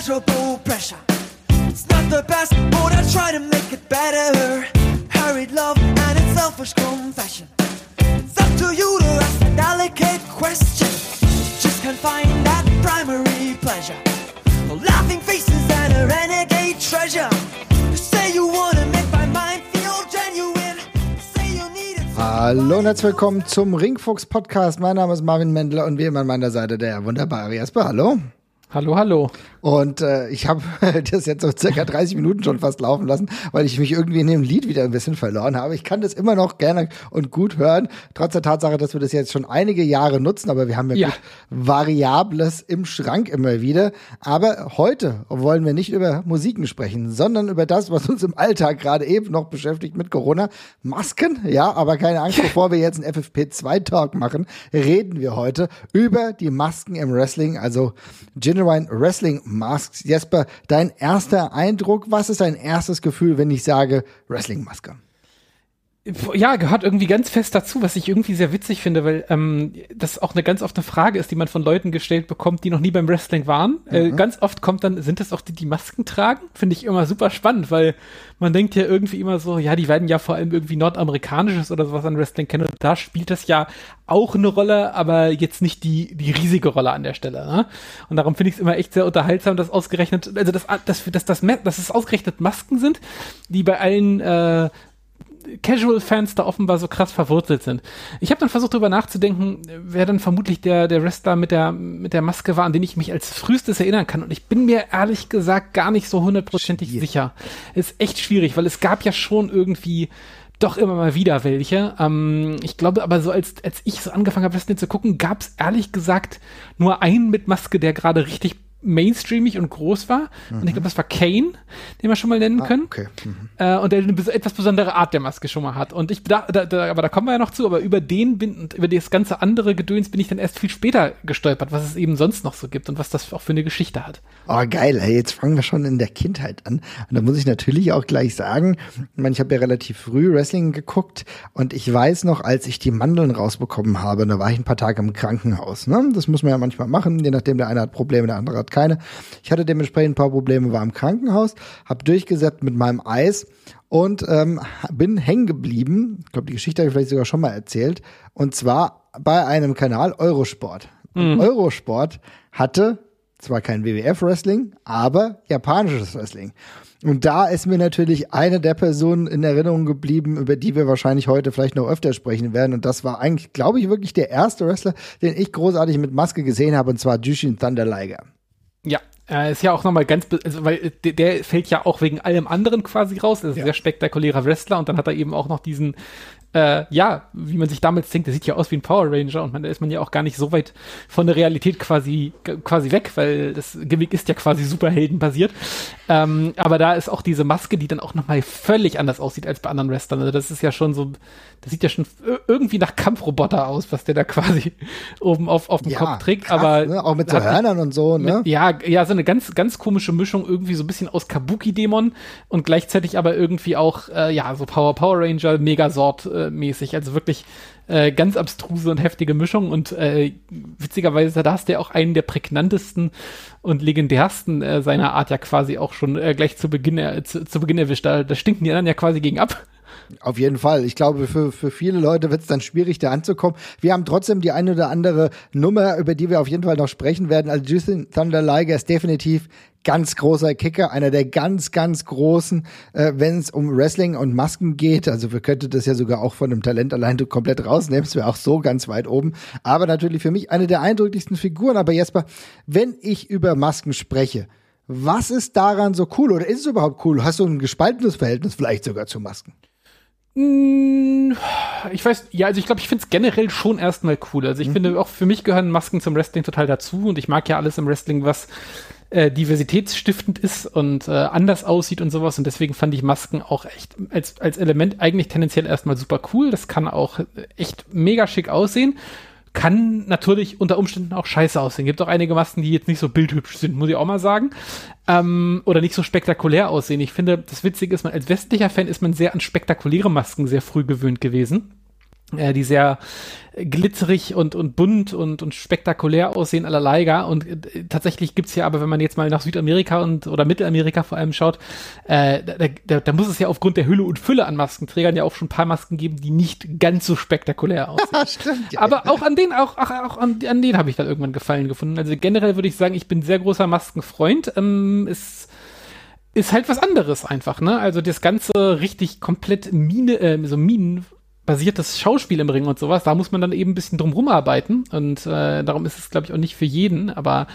immeasurable pressure. It's not the best, but I try to make it better. Hurried love and its selfish confession. It's up to you to ask a delicate question. Just can't find that primary pleasure. No laughing faces and a renegade treasure. You say you wanna make my mind feel genuine. Say you need it. Hallo und herzlich willkommen zum Ringfuchs Podcast. Mein Name ist Marvin Mendler und wie immer an meiner Seite der wunderbare Jasper. Hallo. Hallo, hallo. Und äh, ich habe das jetzt so circa 30 Minuten schon fast laufen lassen, weil ich mich irgendwie in dem Lied wieder ein bisschen verloren habe. Ich kann das immer noch gerne und gut hören, trotz der Tatsache, dass wir das jetzt schon einige Jahre nutzen, aber wir haben ja, Ja. gut Variables im Schrank immer wieder. Aber heute wollen wir nicht über Musiken sprechen, sondern über das, was uns im Alltag gerade eben noch beschäftigt mit Corona. Masken, ja, aber keine Angst, bevor wir jetzt einen FFP2-Talk machen, reden wir heute über die Masken im Wrestling, also Genuine Wrestling Masks. Jesper, dein erster Eindruck, was ist dein erstes Gefühl, wenn ich sage Wrestling-Maske? Ja, gehört irgendwie ganz fest dazu, was ich irgendwie sehr witzig finde, weil ähm, das auch eine ganz oft eine Frage ist, die man von Leuten gestellt bekommt, die noch nie beim Wrestling waren. Äh, ganz oft kommt dann, sind das auch die, die Masken tragen? Finde ich immer super spannend, weil man denkt ja irgendwie immer so, ja, die werden ja vor allem irgendwie nordamerikanisches oder sowas an Wrestling kennen und da spielt das ja auch eine Rolle, aber jetzt nicht die, die riesige Rolle an der Stelle. Ne? Und darum finde ich es immer echt sehr unterhaltsam, dass ausgerechnet, also dass, dass, dass, dass, dass, dass es ausgerechnet Masken sind, die bei allen äh, Casual-Fans da offenbar so krass verwurzelt sind. Ich habe dann versucht, darüber nachzudenken, wer dann vermutlich der, der Wrestler mit der, mit der Maske war, an den ich mich als frühestes erinnern kann. Und ich bin mir ehrlich gesagt gar nicht so hundertprozentig sicher. Ist echt schwierig, weil es gab ja schon irgendwie doch immer mal wieder welche. Ähm, ich glaube aber so, als, als ich so angefangen habe, Wrestling zu gucken, gab es ehrlich gesagt nur einen mit Maske, der gerade richtig mainstreamig und groß war. Und ich glaube, das war Kane, den wir schon mal nennen können Okay. Mhm. äh, und der eine etwas besondere Art der Maske schon mal hat. Und ich da, da, da, aber da kommen wir ja noch zu, aber über den bin über das ganze andere Gedöns bin ich dann erst viel später gestolpert, was es eben sonst noch so gibt und was das auch für eine Geschichte hat. Oh, geil, ey, jetzt fangen wir schon in der Kindheit an. Und da muss ich natürlich auch gleich sagen, ich meine, ich habe ja relativ früh Wrestling geguckt und ich weiß noch, als ich die Mandeln rausbekommen habe, da war ich ein paar Tage im Krankenhaus. Ne? Das muss man ja manchmal machen, je nachdem, der eine hat Probleme, der andere hat keine. Ich hatte dementsprechend ein paar Probleme, war im Krankenhaus, habe durchgesetzt mit meinem Eis und ähm, bin hängen geblieben. Ich glaube, die Geschichte habe ich vielleicht sogar schon mal erzählt. Und zwar bei einem Kanal Eurosport. Und Eurosport hatte zwar kein WWF-Wrestling, aber japanisches Wrestling. Und da ist mir natürlich eine der Personen in Erinnerung geblieben, über die wir wahrscheinlich heute vielleicht noch öfter sprechen werden. Und das war eigentlich, glaube ich, wirklich der erste Wrestler, den ich großartig mit Maske gesehen habe, und zwar Jushin Thunder Liger. Ja, äh, ist ja auch nochmal ganz, also, weil äh, der, der fällt ja auch wegen allem anderen quasi raus. Das ist ein Ja. sehr spektakulärer Wrestler und dann hat er eben auch noch diesen, äh, ja, wie man sich damals denkt, der sieht ja aus wie ein Power Ranger und man, da ist man ja auch gar nicht so weit von der Realität quasi, quasi weg, weil das Gimmick ist ja quasi superheldenbasiert. Ähm, aber da ist auch diese Maske, die dann auch nochmal völlig anders aussieht als bei anderen Wrestlern. Also das ist ja schon so, das sieht ja schon ir- irgendwie nach Kampfroboter aus, was der da quasi oben auf, auf dem Kopf trägt. krass, aber ne? auch mit so Hörnern und so, ne? mit, ja, ja, so eine ganz, ganz komische Mischung irgendwie so ein bisschen aus Kabuki-Dämon und gleichzeitig aber irgendwie auch, äh, ja, so Power Power Ranger, Megasort äh, mäßig. Also wirklich äh, ganz abstruse und heftige Mischung und äh, witzigerweise, da hast du ja auch einen der prägnantesten und legendärsten äh, seiner Art ja quasi auch schon äh, gleich zu Beginn, äh, zu, zu Beginn erwischt. Da, da stinken die anderen ja quasi gegen ab. Auf jeden Fall. Ich glaube, für, für viele Leute wird es dann schwierig, da anzukommen. Wir haben trotzdem die eine oder andere Nummer, über die wir auf jeden Fall noch sprechen werden. Also Justin Thunder Liger ist definitiv ganz großer Kicker, einer der ganz, ganz großen, äh, wenn es um Wrestling und Masken geht. Also wir könnten das ja sogar auch von dem Talent allein komplett rausnehmen. Es wäre auch so ganz weit oben. Aber natürlich für mich eine der eindrücklichsten Figuren. Aber Jesper, wenn ich über Masken spreche, was ist daran so cool oder ist es überhaupt cool? Hast du ein gespaltenes Verhältnis vielleicht sogar zu Masken? Mm, Ich weiß, ja, also ich glaube, ich finde es generell schon erstmal cool. Also ich finde auch für mich gehören Masken zum Wrestling total dazu und ich mag ja alles im Wrestling, was äh, diversitätsstiftend ist und äh, anders aussieht und sowas und deswegen fand ich Masken auch echt als, als Element eigentlich tendenziell erstmal super cool. Das kann auch echt mega schick aussehen. Kann natürlich unter Umständen auch scheiße aussehen. Gibt auch einige Masken, die jetzt nicht so bildhübsch sind, muss ich auch mal sagen. Ähm, oder nicht so spektakulär aussehen. Ich finde, das Witzige ist, man als westlicher Fan ist man sehr an spektakuläre Masken sehr früh gewöhnt gewesen. Äh, die sehr glitzerig und, und bunt und, und spektakulär aussehen aller Leiga. Und äh, tatsächlich gibt's ja aber, wenn man jetzt mal nach Südamerika und oder Mittelamerika vor allem schaut, äh, da, da, da muss es ja aufgrund der Hülle und Fülle an Maskenträgern ja auch schon ein paar Masken geben, die nicht ganz so spektakulär aussehen. Stimmt, ja. Aber auch an denen, auch, auch, auch an, an denen habe ich dann irgendwann Gefallen gefunden. Also generell würde ich sagen, ich bin sehr großer Maskenfreund. Ähm, ist ist halt was anderes einfach, ne? Also das ganze richtig komplett Mine, äh, so Minen basiertes Schauspiel im Ring und sowas, da muss man dann eben ein bisschen drum rumarbeiten. Und äh, darum ist es, glaube ich, auch nicht für jeden, aber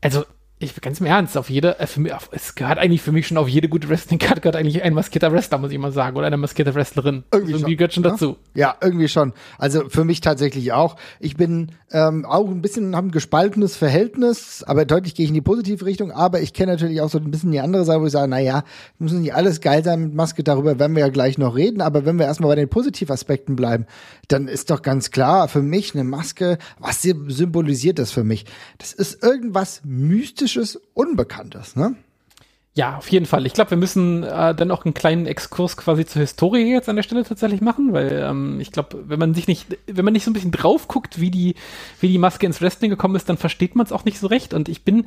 also ich ganz im Ernst, auf jede, äh, mich, auf, es gehört eigentlich für mich schon auf jede gute Wrestling-Card gehört eigentlich ein maskierter Wrestler, muss ich mal sagen, oder eine maskierte Wrestlerin. Irgendwie, also irgendwie schon, gehört schon dazu. Ja, irgendwie schon. Also für mich tatsächlich auch. Ich bin ähm, auch ein bisschen, habe ein gespaltenes Verhältnis, aber deutlich gehe ich in die positive Richtung, aber ich kenne natürlich auch so ein bisschen die andere Seite, wo ich sage, na ja, müssen nicht alles geil sein mit Maske, darüber werden wir ja gleich noch reden, aber wenn wir erstmal bei den Positivaspekten bleiben, dann ist doch ganz klar, für mich eine Maske, was symbolisiert das für mich? Das ist irgendwas Mystisches Mystisches, Unbekanntes, ne? Ja, auf jeden Fall. Ich glaube, wir müssen äh, dann auch einen kleinen Exkurs quasi zur Historie jetzt an der Stelle tatsächlich machen, weil ähm, ich glaube, wenn man sich nicht, wenn man nicht so ein bisschen drauf guckt, wie die, wie die Maske ins Wrestling gekommen ist, dann versteht man es auch nicht so recht. Und ich bin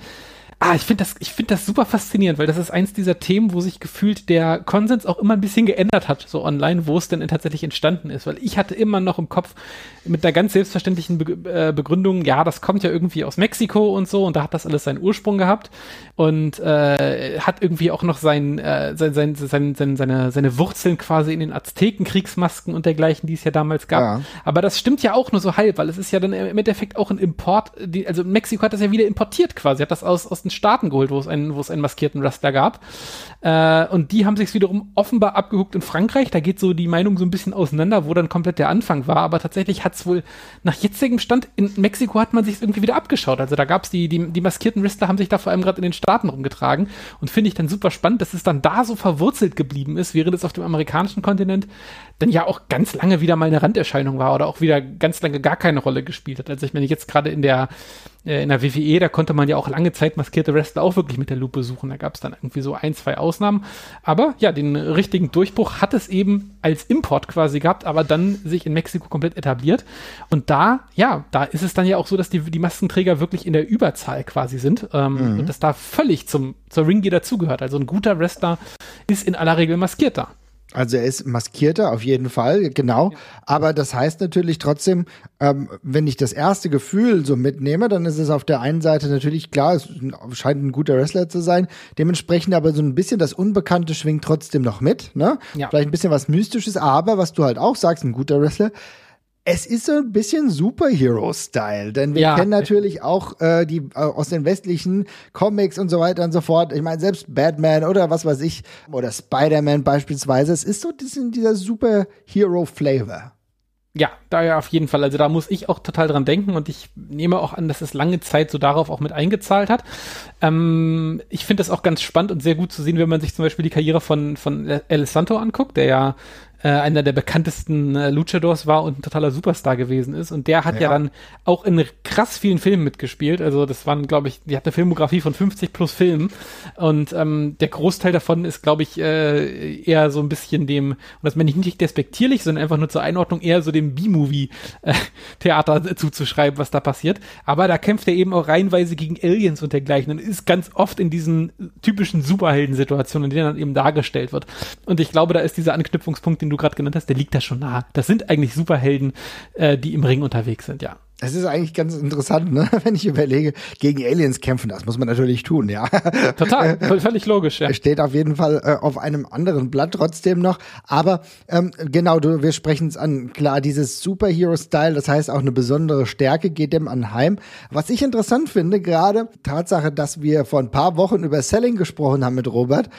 Ah, ich finde das, ich finde das super faszinierend, weil das ist eins dieser Themen, wo sich gefühlt der Konsens auch immer ein bisschen geändert hat, so online, wo es denn tatsächlich entstanden ist. Weil ich hatte immer noch im Kopf mit einer ganz selbstverständlichen Be äh, Begründung, ja, das kommt ja irgendwie aus Mexiko und so und da hat das alles seinen Ursprung gehabt und äh, hat irgendwie auch noch sein, äh, sein, sein, sein, sein, seine, seine Wurzeln quasi in den Aztekenkriegsmasken und dergleichen, die es ja damals gab. Ja. Aber das stimmt ja auch nur so halb, weil es ist ja dann im Endeffekt auch ein Import, die, also Mexiko hat das ja wieder importiert quasi, hat das aus, aus den Staaten geholt, wo es einen, wo es einen maskierten Wrestler gab. Äh, und die haben sich wiederum offenbar abgeguckt in Frankreich. Da geht so die Meinung so ein bisschen auseinander, wo dann komplett der Anfang war. Aber tatsächlich hat es wohl nach jetzigem Stand in Mexiko hat man sich irgendwie wieder abgeschaut. Also da gab es die, die, die maskierten Wrestler haben sich da vor allem gerade in den Staaten rumgetragen. Und finde ich dann super spannend, dass es dann da so verwurzelt geblieben ist, während es auf dem amerikanischen Kontinent dann ja auch ganz lange wieder mal eine Randerscheinung war oder auch wieder ganz lange gar keine Rolle gespielt hat. Also ich meine, jetzt gerade in der äh, in der WWE, da konnte man ja auch lange Zeit maskierte Wrestler auch wirklich mit der Lupe suchen. Da gab es dann irgendwie so ein, zwei Ausnahmen. Aber ja, den richtigen Durchbruch hat es eben als Import quasi gehabt, aber dann sich in Mexiko komplett etabliert. Und da, ja, da ist es dann ja auch so, dass die, die Maskenträger wirklich in der Überzahl quasi sind ähm, mhm. und das da völlig zum, zur Ringi dazugehört. Also ein guter Wrestler ist in aller Regel maskierter. Also er ist maskierter, auf jeden Fall, genau. Ja. Aber das heißt natürlich trotzdem, ähm, wenn ich das erste Gefühl so mitnehme, dann ist es auf der einen Seite natürlich klar, es scheint ein guter Wrestler zu sein. Dementsprechend aber so ein bisschen das Unbekannte schwingt trotzdem noch mit, ne? Ja. Vielleicht ein bisschen was Mystisches, aber was du halt auch sagst, ein guter Wrestler, es ist so ein bisschen Superhero-Style, denn wir ja. kennen natürlich auch äh, die äh, aus den westlichen Comics und so weiter und so fort. Ich meine, selbst Batman oder was weiß ich, oder Spider-Man beispielsweise, es ist so ein bisschen dieser Superhero-Flavor. Ja, da ja auf jeden Fall. Also da muss ich auch total dran denken und ich nehme auch an, dass es lange Zeit so darauf auch mit eingezahlt hat. Ähm, ich finde das auch ganz spannend und sehr gut zu sehen, wenn man sich zum Beispiel die Karriere von, von El Santo anguckt, der ja äh, einer der bekanntesten äh, Luchadors war und ein totaler Superstar gewesen ist. Und der hat ja, ja dann auch in krass vielen Filmen mitgespielt. Also das waren, glaube ich, die hat eine Filmografie von 50 plus Filmen. Und ähm, der Großteil davon ist, glaube ich, äh, eher so ein bisschen dem, und das meine ich nicht despektierlich, sondern einfach nur zur Einordnung eher so dem B-Movie-Theater äh, zuzuschreiben, was da passiert. Aber da kämpft er eben auch reihenweise gegen Aliens und dergleichen und ist ganz oft in diesen typischen Superhelden-Situationen, in denen dann eben dargestellt wird. Und ich glaube, da ist dieser Anknüpfungspunkt, den du gerade genannt hast, der liegt da schon nah. Das sind eigentlich Superhelden, äh, die im Ring unterwegs sind, ja. Es ist eigentlich ganz interessant, ne? wenn ich überlege, gegen Aliens kämpfen, das muss man natürlich tun, ja. Total, völlig logisch, ja. Steht auf jeden Fall äh, auf einem anderen Blatt trotzdem noch. Aber ähm, genau, du, wir sprechen es an. Klar, dieses Superhero-Style, das heißt auch eine besondere Stärke geht dem anheim. Was ich interessant finde, gerade Tatsache, dass wir vor ein paar Wochen über Selling gesprochen haben mit Robert.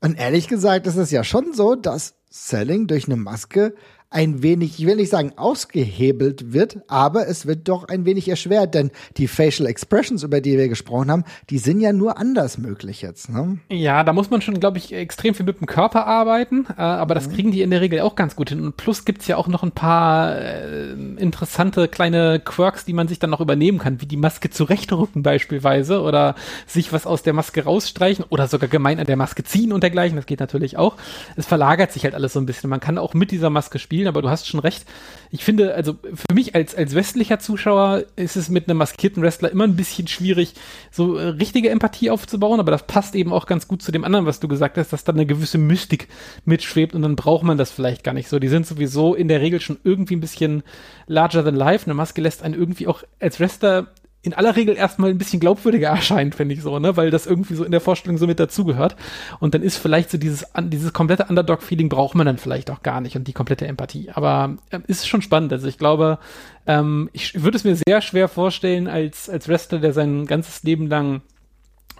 Und ehrlich gesagt ist es ja schon so, dass Selling durch eine Maske ein wenig, ich will nicht sagen ausgehebelt wird, aber es wird doch ein wenig erschwert, denn die Facial Expressions, über die wir gesprochen haben, die sind ja nur anders möglich jetzt. Ne? Ja, da muss man schon, glaube ich, extrem viel mit dem Körper arbeiten, äh, aber das mhm. kriegen die in der Regel auch ganz gut hin. Und plus gibt's ja auch noch ein paar äh, interessante kleine Quirks, die man sich dann noch übernehmen kann, wie die Maske zurechtrücken beispielsweise oder sich was aus der Maske rausstreichen oder sogar gemein an der Maske ziehen und dergleichen. Das geht natürlich auch. Es verlagert sich halt alles so ein bisschen. Man kann auch mit dieser Maske spielen spielen, aber du hast schon recht. Ich finde, also für mich als, als westlicher Zuschauer ist es mit einem maskierten Wrestler immer ein bisschen schwierig, so äh, richtige Empathie aufzubauen, aber das passt eben auch ganz gut zu dem anderen, was du gesagt hast, dass da eine gewisse Mystik mitschwebt und dann braucht man das vielleicht gar nicht so. Die sind sowieso in der Regel schon irgendwie ein bisschen larger than life. Eine Maske lässt einen irgendwie auch als Wrestler in aller Regel erstmal ein bisschen glaubwürdiger erscheint, finde ich so, ne, weil das irgendwie so in der Vorstellung so mit dazugehört. Und dann ist vielleicht so dieses, dieses komplette Underdog-Feeling braucht man dann vielleicht auch gar nicht und die komplette Empathie. Aber äh, ist schon spannend. Also ich glaube, ähm, ich würde es mir sehr schwer vorstellen, als, als Wrestler, der sein ganzes Leben lang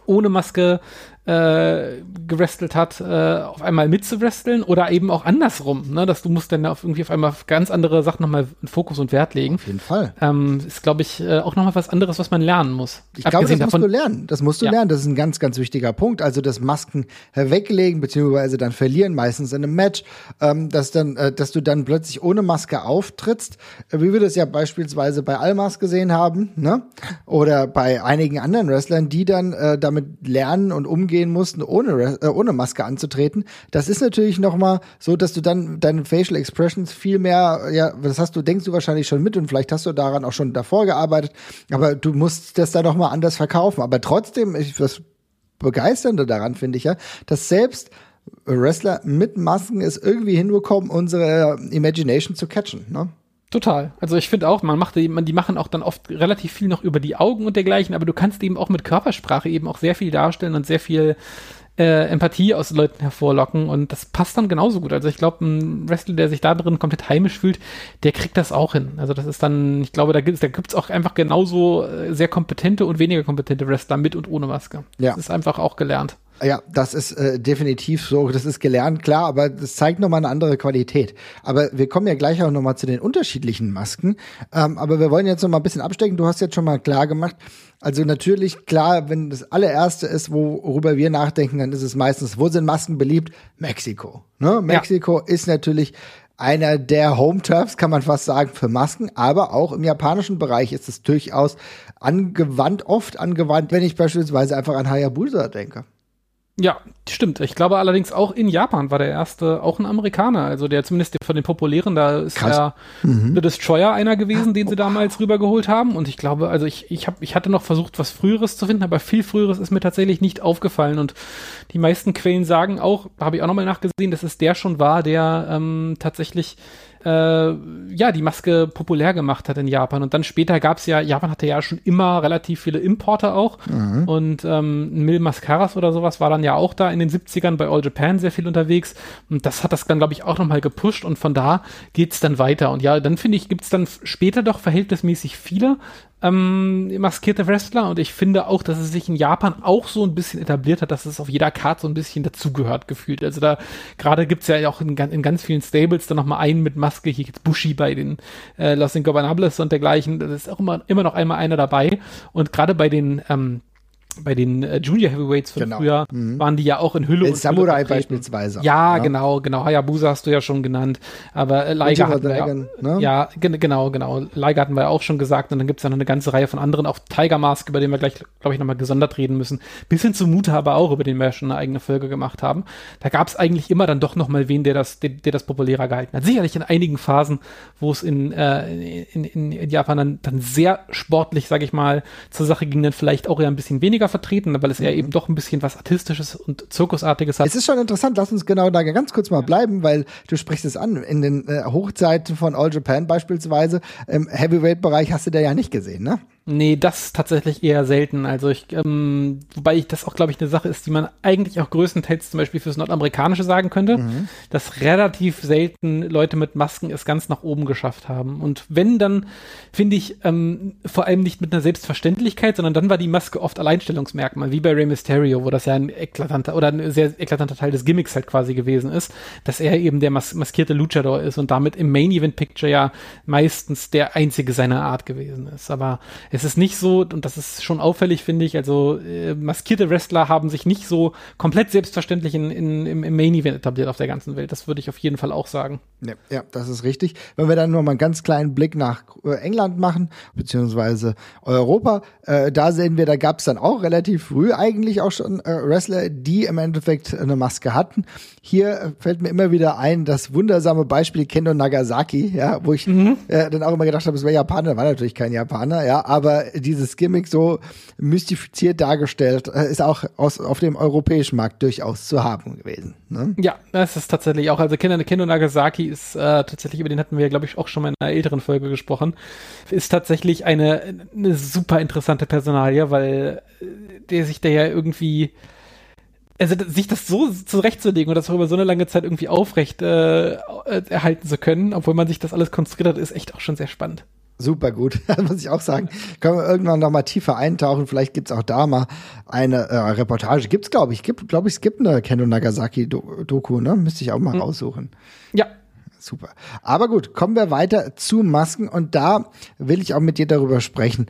ohne Maske äh, gewrestelt hat, äh, auf einmal mitzuwresteln oder eben auch andersrum, ne? dass du musst dann auf irgendwie auf einmal auf ganz andere Sachen nochmal Fokus und Wert legen. Auf jeden Fall. Ähm, ist, glaube ich, äh, auch nochmal was anderes, was man lernen muss. Ich glaube, das davon, musst du lernen. Das musst du ja. lernen. Das ist ein ganz, ganz wichtiger Punkt. Also das Masken weglegen, beziehungsweise dann verlieren, meistens in einem Match, ähm, dass dann, äh, dass du dann plötzlich ohne Maske auftrittst, äh, wie wir das ja beispielsweise bei Almas gesehen haben, ne? Oder bei einigen anderen Wrestlern, die dann äh, damit lernen und umgehen umgehen mussten, ohne, äh, ohne Maske anzutreten. Das ist natürlich noch mal so, dass du dann deine Facial Expressions viel mehr, ja, das hast du, denkst du wahrscheinlich schon mit und vielleicht hast du daran auch schon davor gearbeitet, aber du musst das dann noch mal anders verkaufen. Aber trotzdem, ich, das Begeisternde daran finde ich ja, dass selbst Wrestler mit Masken es irgendwie hinbekommen, unsere Imagination zu catchen. Ne? Total. Also ich finde auch, man macht die, man, die machen auch dann oft relativ viel noch über die Augen und dergleichen, aber du kannst eben auch mit Körpersprache eben auch sehr viel darstellen und sehr viel äh, Empathie aus Leuten hervorlocken und das passt dann genauso gut. Also ich glaube, ein Wrestler, der sich da drin komplett heimisch fühlt, der kriegt das auch hin. Also das ist dann, ich glaube, da gibt es da gibt's auch einfach genauso äh, sehr kompetente und weniger kompetente Wrestler mit und ohne Maske. Ja. Das ist einfach auch gelernt. Ja, das ist äh, definitiv so, das ist gelernt, klar, aber das zeigt nochmal eine andere Qualität. Aber wir kommen ja gleich auch nochmal zu den unterschiedlichen Masken. Ähm, aber wir wollen jetzt nochmal ein bisschen abstecken. Du hast jetzt schon mal klar gemacht, also natürlich, klar, wenn das allererste ist, worüber wir nachdenken, dann ist es meistens, wo sind Masken beliebt? Mexiko. Ne? Mexiko ja. ist natürlich einer der Home Turfs, kann man fast sagen, für Masken, aber auch im japanischen Bereich ist es durchaus angewandt, oft angewandt, wenn ich beispielsweise einfach an Hayabusa denke. Ja, stimmt. Ich glaube allerdings auch in Japan war der erste auch ein Amerikaner. Also der zumindest von den populären, da ist Krass. der mhm. The Destroyer einer gewesen, den sie damals rübergeholt haben. Und ich glaube, also ich, ich, hab, ich hatte noch versucht, was Früheres zu finden, aber viel Früheres ist mir tatsächlich nicht aufgefallen. Und die meisten Quellen sagen auch, habe ich auch nochmal nachgesehen, dass es der schon war, der ähm, tatsächlich äh, ja, die Maske populär gemacht hat in Japan. Und dann später gab es ja, Japan hatte ja schon immer relativ viele Importer auch. Mhm. Und ähm, Mil Mascaras oder sowas war dann ja auch da in den 70ern bei All Japan sehr viel unterwegs. Und das hat das dann, glaube ich, auch nochmal gepusht. Und von da geht's dann weiter. Und ja, dann finde ich, gibt's dann später doch verhältnismäßig viele ähm, maskierte Wrestler und ich finde auch, dass es sich in Japan auch so ein bisschen etabliert hat, dass es auf jeder Karte so ein bisschen dazugehört gefühlt. Also da gerade gibt's ja auch in, in ganz vielen Stables dann nochmal einen mit Maske, hier gibt's Bushi bei den äh, Los Ingobernables und dergleichen, da ist auch immer, immer noch einmal einer dabei. Und gerade bei den ähm, bei den äh, Junior Heavyweights von genau. früher mhm. waren die ja auch in Hülle El und Samurai Hülle beispielsweise. Ja, ja, genau, genau. Hayabusa hast du ja schon genannt. Aber äh, Liger hatten wir ja, ne? ja, genau, genau. Liger hatten wir ja auch schon gesagt. Und dann gibt's ja noch eine ganze Reihe von anderen. Auch Tiger Mask, über den wir gleich, glaube ich, nochmal gesondert reden müssen. Bis hin zu Muta aber auch, über den wir ja schon eine eigene Folge gemacht haben. Da gab's eigentlich immer dann doch nochmal wen, der das, der, der, das populärer gehalten hat. Sicherlich in einigen Phasen, wo es in, äh, in, in, in Japan dann, dann sehr sportlich, sag ich mal, zur Sache ging, dann vielleicht auch eher ein bisschen weniger weniger vertreten, weil es ja mhm. eben doch ein bisschen was Artistisches und Zirkusartiges hat. Es ist schon interessant, lass uns genau da ganz kurz mal bleiben, weil du sprichst es an. In den äh, Hochzeiten von All Japan beispielsweise, im Heavyweight-Bereich hast du da ja nicht gesehen, ne? Nee, das tatsächlich eher selten. Also ich, ähm, wobei ich das auch, glaube ich, eine Sache ist, die man eigentlich auch größtenteils zum Beispiel fürs Nordamerikanische sagen könnte, mhm. dass relativ selten Leute mit Masken es ganz nach oben geschafft haben. Und wenn, dann finde ich ähm, vor allem nicht mit einer Selbstverständlichkeit, sondern dann war die Maske oft Alleinstellungsmerkmal, wie bei Rey Mysterio, wo das ja ein eklatanter oder ein sehr eklatanter Teil des Gimmicks halt quasi gewesen ist, dass er eben der mas maskierte Luchador ist und damit im Main Event Picture ja meistens der einzige seiner Art gewesen ist. Aber Es ist nicht so, und das ist schon auffällig, finde ich, also äh, maskierte Wrestler haben sich nicht so komplett selbstverständlich in, in, im, im Main Event etabliert auf der ganzen Welt. Das würde ich auf jeden Fall auch sagen. Ja, ja, das ist richtig. Wenn wir dann nur mal einen ganz kleinen Blick nach äh, England machen, beziehungsweise Europa, äh, da sehen wir, da gab es dann auch relativ früh eigentlich auch schon äh, Wrestler, die im Endeffekt eine Maske hatten. Hier äh, fällt mir immer wieder ein, das wundersame Beispiel Kendo Nagasaki, ja, wo ich mhm. äh, dann auch immer gedacht habe, es wäre Japaner, war natürlich kein Japaner, ja, aber dieses Gimmick so mystifiziert dargestellt, äh, ist auch aus, auf dem europäischen Markt durchaus zu haben gewesen. Ne? Ja, das ist tatsächlich auch, also Kendo, Kendo Nagasaki ist äh, tatsächlich, über den hatten wir, glaube ich, auch schon mal in einer älteren Folge gesprochen, ist tatsächlich eine, eine super interessante Personalie, weil äh, der sich da ja irgendwie also sich das so zurechtzulegen und das auch über so eine lange Zeit irgendwie aufrecht äh, erhalten zu können, obwohl man sich das alles konstruiert hat, ist echt auch schon sehr spannend. Super gut, muss ich auch sagen. Können wir irgendwann noch mal tiefer eintauchen. Vielleicht gibt's auch da mal eine äh, Reportage. Gibt's, glaube ich. Gibt, glaube ich, es gibt eine Kendo Nagasaki-Doku, ne? Müsste ich auch mal hm. raussuchen. Ja. Super. Aber gut, kommen wir weiter zu Masken und da will ich auch mit dir darüber sprechen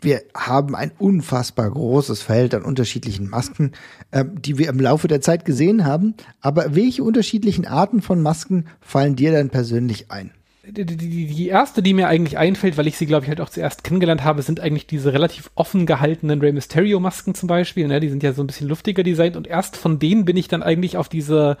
wir haben ein unfassbar großes Feld an unterschiedlichen Masken, äh, die wir im Laufe der Zeit gesehen haben. Aber welche unterschiedlichen Arten von Masken fallen dir denn persönlich ein? Die, die, die erste, die mir eigentlich einfällt, weil ich sie, glaube ich, halt auch zuerst kennengelernt habe, sind eigentlich diese relativ offen gehaltenen Rey Mysterio-Masken zum Beispiel. Ne? Die sind ja so ein bisschen luftiger designt und erst von denen bin ich dann eigentlich auf diese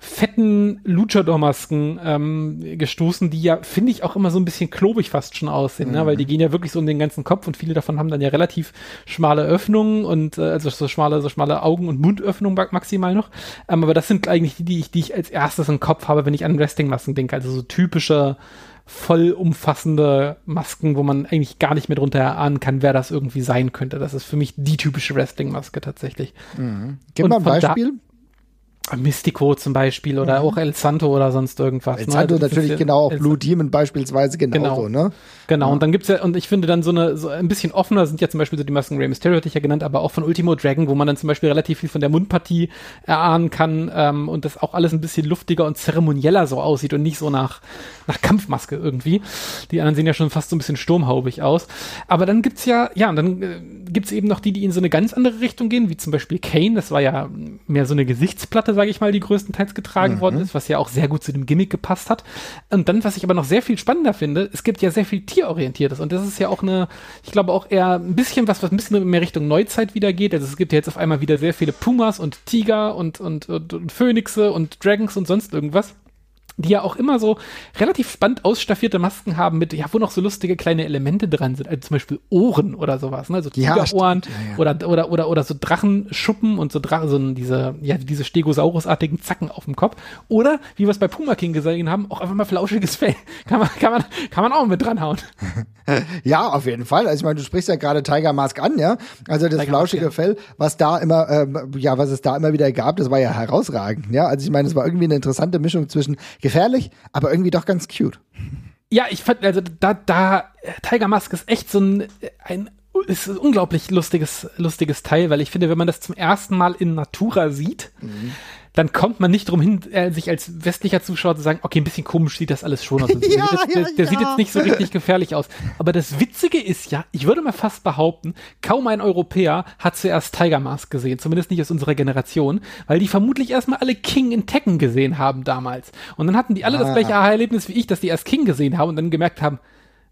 fetten Luchador-Masken ähm, gestoßen, die ja, finde ich, auch immer so ein bisschen klobig fast schon aussehen, mhm. ne? weil die gehen ja wirklich so um den ganzen Kopf und viele davon haben dann ja relativ schmale Öffnungen und äh, also so schmale, so schmale Augen- und Mundöffnungen maximal noch. Ähm, aber das sind eigentlich die, die ich, die ich als erstes im Kopf habe, wenn ich an Wrestling-Masken denke. Also so typische vollumfassende Masken, wo man eigentlich gar nicht mehr drunter erahnen kann, wer das irgendwie sein könnte. Das ist für mich die typische Wrestling-Maske tatsächlich. Mhm. Gib mal ein Beispiel. Mystico zum Beispiel oder mhm. auch El Santo oder sonst irgendwas. El ne? Santo ne? natürlich genau, auch El Blue Demon beispielsweise genauso, genau. ne? Genau, ja. und dann gibt's ja, und ich finde dann so eine, so ein bisschen offener sind ja zum Beispiel so die Masken Rey Mysterio hatte ich ja genannt, aber auch von Ultimo Dragon, wo man dann zum Beispiel relativ viel von der Mundpartie erahnen kann ähm, und das auch alles ein bisschen luftiger und zeremonieller so aussieht und nicht so nach, nach Kampfmaske irgendwie. Die anderen sehen ja schon fast so ein bisschen sturmhaubig aus. Aber dann gibt's ja, ja, und dann äh, gibt's eben noch die, die in so eine ganz andere Richtung gehen, wie zum Beispiel Kane, das war ja mehr so eine Gesichtsplatte, sage ich mal, die größtenteils getragen mhm. worden ist, was ja auch sehr gut zu dem Gimmick gepasst hat. Und dann, was ich aber noch sehr viel spannender finde, es gibt ja sehr viel tierorientiertes und das ist ja auch eine, ich glaube auch eher ein bisschen was, was ein bisschen mehr Richtung Neuzeit wieder geht. Also es gibt ja jetzt auf einmal wieder sehr viele Pumas und Tiger und, und, und, und Phönixe und Dragons und sonst irgendwas die ja auch immer so relativ spannend ausstaffierte Masken haben mit, ja, wo noch so lustige kleine Elemente dran sind, also zum Beispiel Ohren oder sowas, ne, so Tigerohren ja, ja. oder, oder, oder, oder so Drachenschuppen und so Drachen, so diese, ja, diese Stegosaurusartigen Zacken auf dem Kopf. Oder, wie wir es bei Puma King gesehen haben, auch einfach mal flauschiges Fell. Kann man, kann man, kann man auch mit dranhauen. ja, auf jeden Fall. Also ich meine, du sprichst ja gerade Tiger Mask an, ja. Also das Tiger flauschige Mask, Fell, was da immer, ähm, ja, was es da immer wieder gab, das war ja herausragend, ja. Also ich meine, es war irgendwie eine interessante Mischung zwischen gefährlich, aber irgendwie doch ganz cute. Ja, ich fand, also da, da, Tiger Mask ist echt so ein, ein ist ein unglaublich lustiges, lustiges Teil, weil ich finde, wenn man das zum ersten Mal in Natura sieht, mhm dann kommt man nicht drum hin, äh, sich als westlicher Zuschauer zu sagen, okay, ein bisschen komisch sieht das alles schon aus. ja, der, ja, der, der ja. sieht jetzt nicht so richtig gefährlich aus. Aber das Witzige ist ja, ich würde mal fast behaupten, kaum ein Europäer hat zuerst Tiger Mask gesehen, zumindest nicht aus unserer Generation, weil die vermutlich erstmal alle King in Tekken gesehen haben damals. Und dann hatten die alle ah. das gleiche Aha-Erlebnis wie ich, dass die erst King gesehen haben und dann gemerkt haben,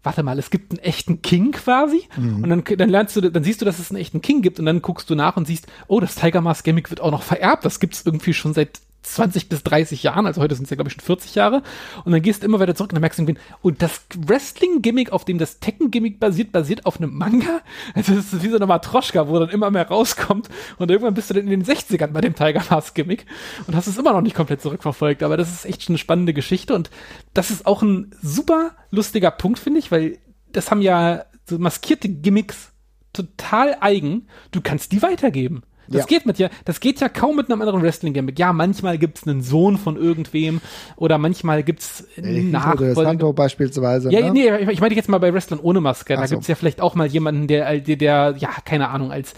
warte mal, es gibt einen echten King quasi mhm. und dann, dann lernst du, dann siehst du, dass es einen echten King gibt und dann guckst du nach und siehst, oh, das Tiger Mask Gimmick wird auch noch vererbt. Das gibt's irgendwie schon seit 20 bis 30 Jahren, also heute sind es ja, glaube ich, schon 40 Jahre. Und dann gehst du immer weiter zurück und dann merkst du irgendwie, und das Wrestling-Gimmick, auf dem das Tekken-Gimmick basiert, basiert auf einem Manga. Also das ist wie so eine Matroschka, wo dann immer mehr rauskommt. Und irgendwann bist du dann in den 60ern bei dem Tiger Mask-Gimmick und hast es immer noch nicht komplett zurückverfolgt. Aber das ist echt schon eine spannende Geschichte. Und das ist auch ein super lustiger Punkt, finde ich, weil das haben ja so maskierte Gimmicks total eigen. Du kannst die weitergeben. Das ja. geht mit ja, das geht ja kaum mit einem anderen Wrestling-Gimmick. Ja, manchmal gibt's einen Sohn von irgendwem oder manchmal gibt's Nachfolger. beispielsweise. Ja, ne? nee, ich, ich meine jetzt mal bei Wrestlern ohne Maske. Da so. gibt's ja vielleicht auch mal jemanden, der, der, der, ja, keine Ahnung, als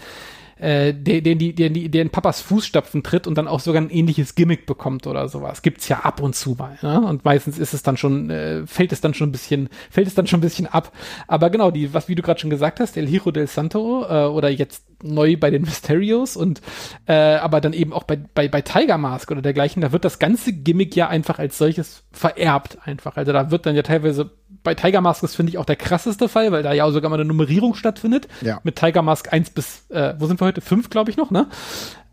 äh, der, der, der, der, der in Papas Fußstapfen tritt und dann auch sogar ein ähnliches Gimmick bekommt oder sowas. Gibt's ja ab und zu mal. Ne? Und meistens ist es dann schon, äh, fällt es dann schon ein bisschen, fällt es dann schon ein bisschen ab. Aber genau, die, was wie du gerade schon gesagt hast, El Hiro del Santo äh, oder jetzt neu bei den Mysterios und äh, aber dann eben auch bei, bei, bei Tiger Mask oder dergleichen, da wird das ganze Gimmick ja einfach als solches vererbt einfach. Also da wird dann ja teilweise bei Tiger Mask ist, finde ich, auch der krasseste Fall, weil da ja auch sogar mal eine Nummerierung stattfindet. Ja. Mit Tiger Mask 1 bis, äh, wo sind wir heute? 5, glaube ich noch, ne?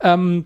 Ähm,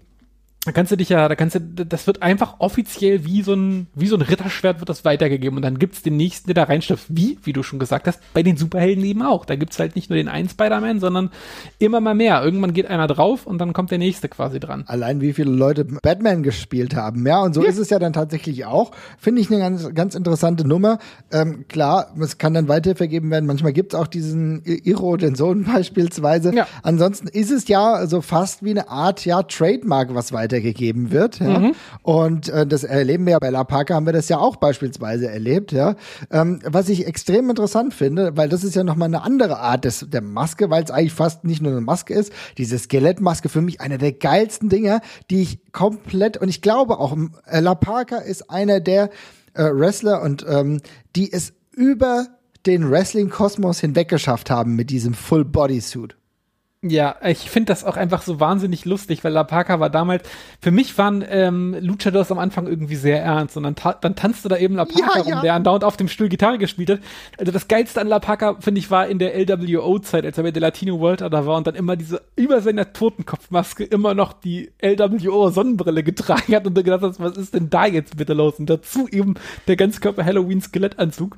da kannst du dich ja, da kannst du, das wird einfach offiziell wie so ein, wie so ein Ritterschwert wird das weitergegeben und dann gibt's den nächsten, der da reinschlüpft. Wie, wie du schon gesagt hast, bei den Superhelden eben auch. Da gibt's halt nicht nur den einen Spider-Man, sondern immer mal mehr. Irgendwann geht einer drauf und dann kommt der nächste quasi dran. Allein wie viele Leute Batman gespielt haben, ja, und so Ja. ist es ja dann tatsächlich auch. Finde ich eine ganz, ganz interessante Nummer. Ähm, klar, es kann dann weiter vergeben werden. Manchmal gibt's auch diesen Iro, den Sohn beispielsweise. Ja. Ansonsten ist es ja so fast wie eine Art, ja, Trademark, was weitergegeben wird. Ja? Und äh, das erleben wir ja bei La Parka, haben wir das ja auch beispielsweise erlebt. Ja? Ähm, was ich extrem interessant finde, weil das ist ja nochmal eine andere Art des, der Maske, weil es eigentlich fast nicht nur eine Maske ist. Diese Skelettmaske für mich eine der geilsten Dinger, die ich komplett, und ich glaube auch, äh, La Parka ist einer der äh, Wrestler und ähm, die es über den Wrestling-Kosmos hinweg geschafft haben mit diesem Full-Body-Suit. Ja, ich finde das auch einfach so wahnsinnig lustig, weil La Parka war damals, für mich waren ähm, Luchadors am Anfang irgendwie sehr ernst und dann, ta dann tanzte da eben La Parka Ja, rum, ja. der andauernd auf dem Stuhl Gitarre gespielt hat. Also das Geilste an La Parka, finde ich, war in der LWO-Zeit, als er bei der Latino World da war und dann immer diese, über seiner Totenkopfmaske immer noch die LWO-Sonnenbrille getragen hat und du gedacht hast, was ist denn da jetzt bitte los? Und dazu eben der ganzkörper Halloween-Skelettanzug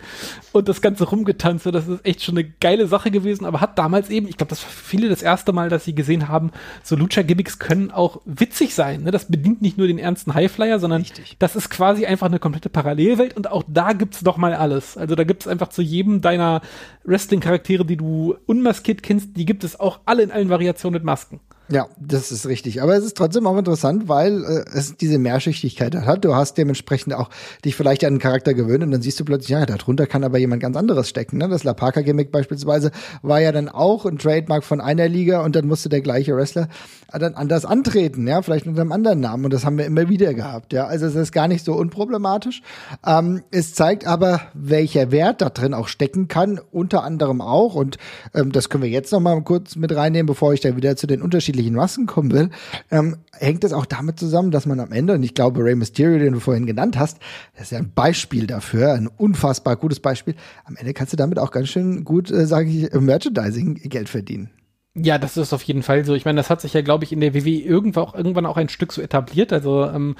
und das Ganze rumgetanzt. Das ist echt schon eine geile Sache gewesen, aber hat damals eben, ich glaube, das war für viele das erste Mal, dass sie gesehen haben, so Lucha-Gimmicks können auch witzig sein. Ne? Das bedient nicht nur den ernsten Highflyer, sondern Richtig. das ist quasi einfach eine komplette Parallelwelt und auch da gibt's doch mal alles. Also da gibt's einfach zu jedem deiner Wrestling-Charaktere, die du unmaskiert kennst, die gibt es auch alle in allen Variationen mit Masken. Ja, das ist richtig. Aber es ist trotzdem auch interessant, weil äh, es diese Mehrschichtigkeit hat. Du hast dementsprechend auch dich vielleicht an einen Charakter gewöhnt und dann siehst du plötzlich, ja, darunter kann aber jemand ganz anderes stecken. Ne? Das La Parka-Gimmick beispielsweise war ja dann auch ein Trademark von einer Liga und dann musste der gleiche Wrestler dann anders antreten, ja, vielleicht unter einem anderen Namen. Und das haben wir immer wieder gehabt, ja. Also es ist gar nicht so unproblematisch. Ähm, es zeigt aber, welcher Wert da drin auch stecken kann, unter anderem auch. Und ähm, das können wir jetzt noch mal kurz mit reinnehmen, bevor ich da wieder zu den unterschiedlichen Masken kommen will. Ähm, hängt es auch damit zusammen, dass man am Ende, und ich glaube, Rey Mysterio, den du vorhin genannt hast, das ist ja ein Beispiel dafür, ein unfassbar gutes Beispiel. Am Ende kannst du damit auch ganz schön gut, äh, sage ich, Merchandising-Geld verdienen. Ja, das ist auf jeden Fall so. Ich meine, das hat sich ja, glaube ich, in der WWE irgendwann auch, irgendwann auch ein Stück so etabliert. Also ähm,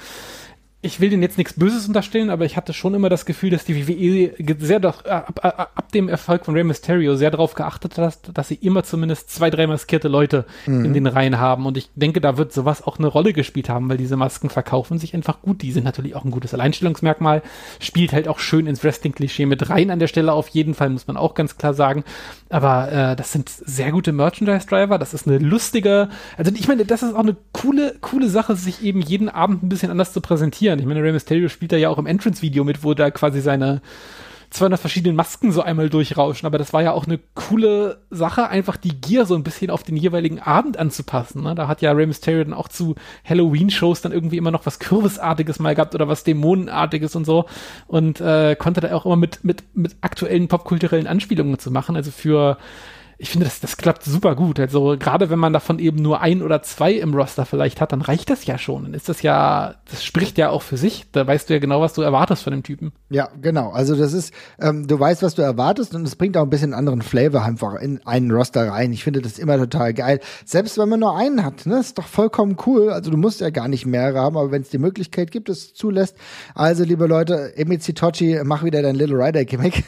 ich will denen jetzt nichts Böses unterstellen, aber ich hatte schon immer das Gefühl, dass die WWE sehr doch, äh, ab, ab, ab dem Erfolg von Rey Mysterio sehr darauf geachtet hat, dass sie immer zumindest zwei, drei maskierte Leute in den Reihen haben. Und ich denke, da wird sowas auch eine Rolle gespielt haben, weil diese Masken verkaufen sich einfach gut. Die sind natürlich auch ein gutes Alleinstellungsmerkmal, spielt halt auch schön ins Wrestling-Klischee mit rein an der Stelle auf jeden Fall, muss man auch ganz klar sagen. Aber äh, das sind sehr gute Merchandise-Driver. Das ist eine lustige, also ich meine, das ist auch eine coole, coole Sache, sich eben jeden Abend ein bisschen anders zu präsentieren. Ich meine, Rey Mysterio spielt da ja auch im Entrance-Video mit, wo da quasi seine 200 verschiedenen Masken so einmal durchrauschen, aber das war ja auch eine coole Sache, einfach die Gear so ein bisschen auf den jeweiligen Abend anzupassen. Ne? Da hat ja Rey Mysterio dann auch zu Halloween-Shows dann irgendwie immer noch was Kürbisartiges mal gehabt oder was Dämonenartiges und so und äh, konnte da auch immer mit, mit, mit aktuellen popkulturellen Anspielungen zu machen. Also für ich finde, das, das klappt super gut. Also gerade wenn man davon eben nur ein oder zwei im Roster vielleicht hat, dann reicht das ja schon. Dann ist das ja, das spricht ja auch für sich. Da weißt du ja genau, was du erwartest von dem Typen. Ja, genau. Also das ist, ähm, du weißt, was du erwartest und es bringt auch ein bisschen anderen Flavor einfach in einen Roster rein. Ich finde das immer total geil. Selbst wenn man nur einen hat, ne, ist doch vollkommen cool. Also du musst ja gar nicht mehrere haben, aber wenn es die Möglichkeit gibt, es zulässt. Also liebe Leute, Emizi Tochi, mach wieder dein Little Rider Gimmick.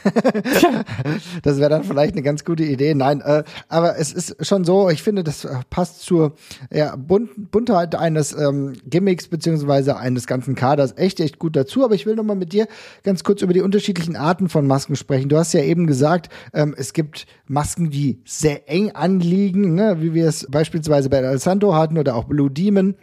das wäre dann vielleicht eine ganz gute Idee. Nein, äh, aber es ist schon so, ich finde, das äh, passt zur ja, Bunt Buntheit eines ähm, Gimmicks beziehungsweise eines ganzen Kaders echt, echt gut dazu. Aber ich will noch mal mit dir ganz kurz über die unterschiedlichen Arten von Masken sprechen. Du hast ja eben gesagt, ähm, es gibt Masken, die sehr eng anliegen, ne? wie wir es beispielsweise bei El Santo hatten oder auch Blue Demon.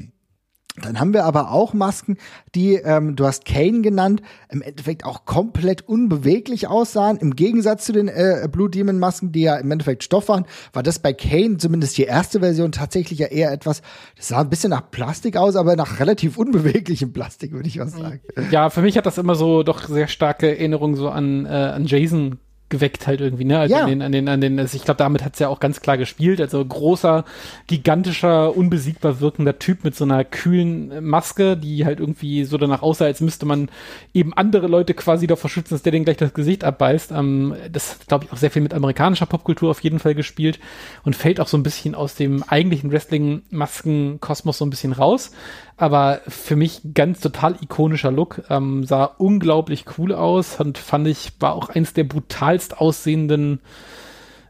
Dann haben wir aber auch Masken, die, ähm, du hast Kane genannt, im Endeffekt auch komplett unbeweglich aussahen. Im Gegensatz zu den äh, Blue Demon Masken, die ja im Endeffekt Stoff waren, war das bei Kane, zumindest die erste Version, tatsächlich ja eher etwas, das sah ein bisschen nach Plastik aus, aber nach relativ unbeweglichem Plastik, würde ich was sagen. Ja, für mich hat das immer so doch sehr starke Erinnerungen so an, äh, an Jason geweckt halt irgendwie, ne? Also Ja. an den, an den, an den, also ich glaube, damit hat's ja auch ganz klar gespielt. Also großer, gigantischer, unbesiegbar wirkender Typ mit so einer kühlen äh, Maske, die halt irgendwie so danach aussah, als müsste man eben andere Leute quasi davor schützen, dass der denen gleich das Gesicht abbeißt. Ähm, das hat, glaube ich, auch sehr viel mit amerikanischer Popkultur auf jeden Fall gespielt und fällt auch so ein bisschen aus dem eigentlichen Wrestling-Masken-Kosmos so ein bisschen raus. Aber für mich ganz total ikonischer Look, ähm, sah unglaublich cool aus und fand ich, war auch eins der brutalst aussehenden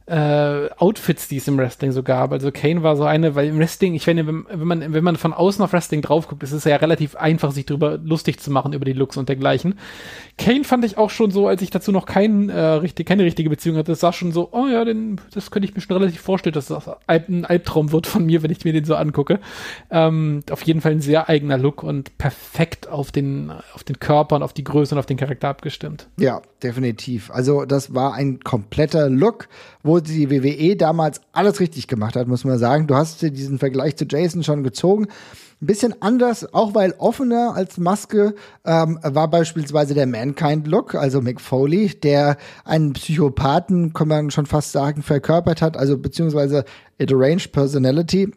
äh, Outfits, die es im Wrestling so gab. Also Kane war so eine, weil im Wrestling, ich finde, wenn, wenn man, wenn man von außen auf Wrestling drauf guckt, ist es ja relativ einfach, sich darüber lustig zu machen, über die Looks und dergleichen. Kane fand ich auch schon so, als ich dazu noch kein, äh, richtig, keine richtige Beziehung hatte, sah schon so, oh ja, den, das könnte ich mir schon relativ vorstellen, dass das ein Albtraum wird von mir, wenn ich mir den so angucke. Ähm, auf jeden Fall ein sehr eigener Look und perfekt auf den, auf den Körper und auf die Größe und auf den Charakter abgestimmt. Ja, definitiv. Also das war ein kompletter Look, wo die WWE damals alles richtig gemacht hat, muss man sagen. Du hast diesen Vergleich zu Jason schon gezogen. Ein bisschen anders, auch weil offener als Maske ähm, war beispielsweise der Mankind-Look, also Mick Foley, der einen Psychopathen, kann man schon fast sagen, verkörpert hat, also beziehungsweise a deranged personality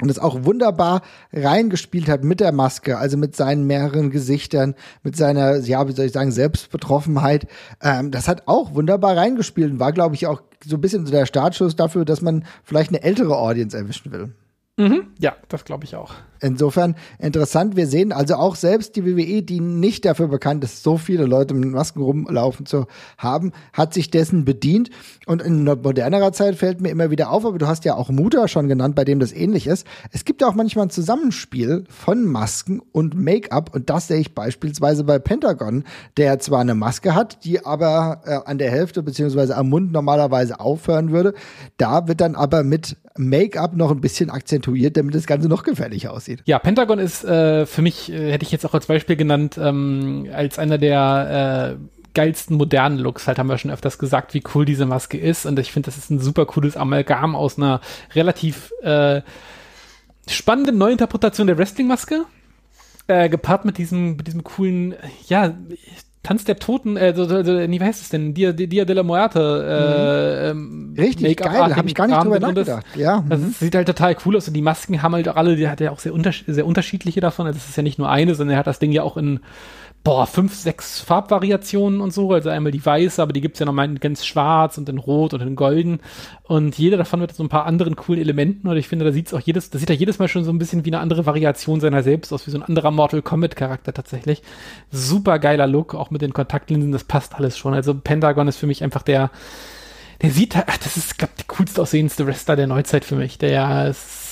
und es auch wunderbar reingespielt hat mit der Maske, also mit seinen mehreren Gesichtern, mit seiner, ja, wie soll ich sagen, Selbstbetroffenheit. Ähm, das hat auch wunderbar reingespielt und war, glaube ich, auch so ein bisschen so der Startschuss dafür, dass man vielleicht eine ältere Audience erwischen will. Ja, das glaube ich auch. Insofern interessant. Wir sehen also auch selbst die WWE, die nicht dafür bekannt ist, so viele Leute mit Masken rumlaufen zu haben, hat sich dessen bedient. Und in modernerer Zeit fällt mir immer wieder auf, aber du hast ja auch Mutter schon genannt, bei dem das ähnlich ist. Es gibt auch manchmal ein Zusammenspiel von Masken und Make-up. Und das sehe ich beispielsweise bei Pentagon, der zwar eine Maske hat, die aber äh, an der Hälfte beziehungsweise am Mund normalerweise aufhören würde. Da wird dann aber mit Make-up noch ein bisschen akzentuiert, damit das Ganze noch gefährlicher aussieht. Ja, Pentagon ist äh, für mich, äh, hätte ich jetzt auch als Beispiel genannt, ähm, als einer der äh, geilsten modernen Looks. Halt haben wir schon öfters gesagt, wie cool diese Maske ist. Und ich finde, das ist ein super cooles Amalgam aus einer relativ äh, spannenden Neuinterpretation der Wrestling-Maske. Äh, gepaart mit diesem, mit diesem coolen, ja, Tanz der Toten, äh, so, so, wie heißt es denn? Dia, Dia de la Muerte. Äh, ähm, Richtig geil, habe ich gar nicht Rahmen drüber nachgedacht. Ja. Das mhm. sieht halt total cool aus und die Masken haben halt auch alle, die hat ja auch sehr unterschiedliche davon. Also es ist ja nicht nur eine, sondern er hat das Ding ja auch in boah, fünf, sechs Farbvariationen und so. Also einmal die weiße, aber die gibt's ja nochmal in ganz schwarz und in rot und in golden. Und jeder davon mit so ein paar anderen coolen Elementen. Und ich finde, da sieht's auch jedes, das sieht ja jedes Mal schon so ein bisschen wie eine andere Variation seiner selbst aus, wie so ein anderer Mortal Kombat Charakter tatsächlich. Super geiler Look, auch mit den Kontaktlinsen, das passt alles schon. Also Pentagon ist für mich einfach der, der sieht, ach, das ist, glaub, der coolste aussehendste Wrestler der Neuzeit für mich. Der ist,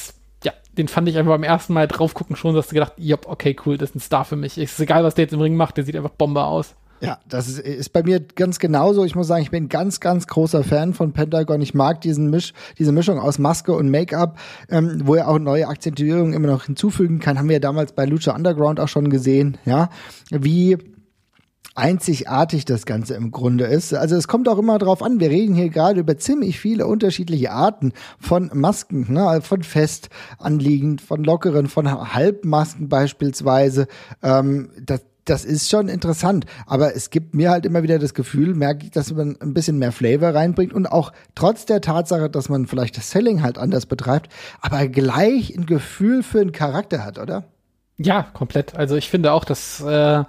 den fand ich einfach beim ersten Mal drauf gucken schon, dass du gedacht, ja, okay, cool, das ist ein Star für mich. Ist egal, was der jetzt im Ring macht, der sieht einfach Bombe aus. Ja, das ist, ist bei mir ganz genauso. Ich muss sagen, ich bin ganz, ganz großer Fan von Pentagon. Ich mag diesen Misch, diese Mischung aus Maske und Make-up, ähm, wo er auch neue Akzentuierungen immer noch hinzufügen kann. Haben wir ja damals bei Lucha Underground auch schon gesehen, ja, wie einzigartig das Ganze im Grunde ist. Also es kommt auch immer drauf an, wir reden hier gerade über ziemlich viele unterschiedliche Arten von Masken, ne? von fest anliegend, von lockeren, von Halbmasken beispielsweise. Ähm, das, das ist schon interessant, aber es gibt mir halt immer wieder das Gefühl, merke ich, dass man ein bisschen mehr Flavor reinbringt und auch trotz der Tatsache, dass man vielleicht das Selling halt anders betreibt, aber gleich ein Gefühl für einen Charakter hat, oder? Ja, komplett. Also ich finde auch, dass äh,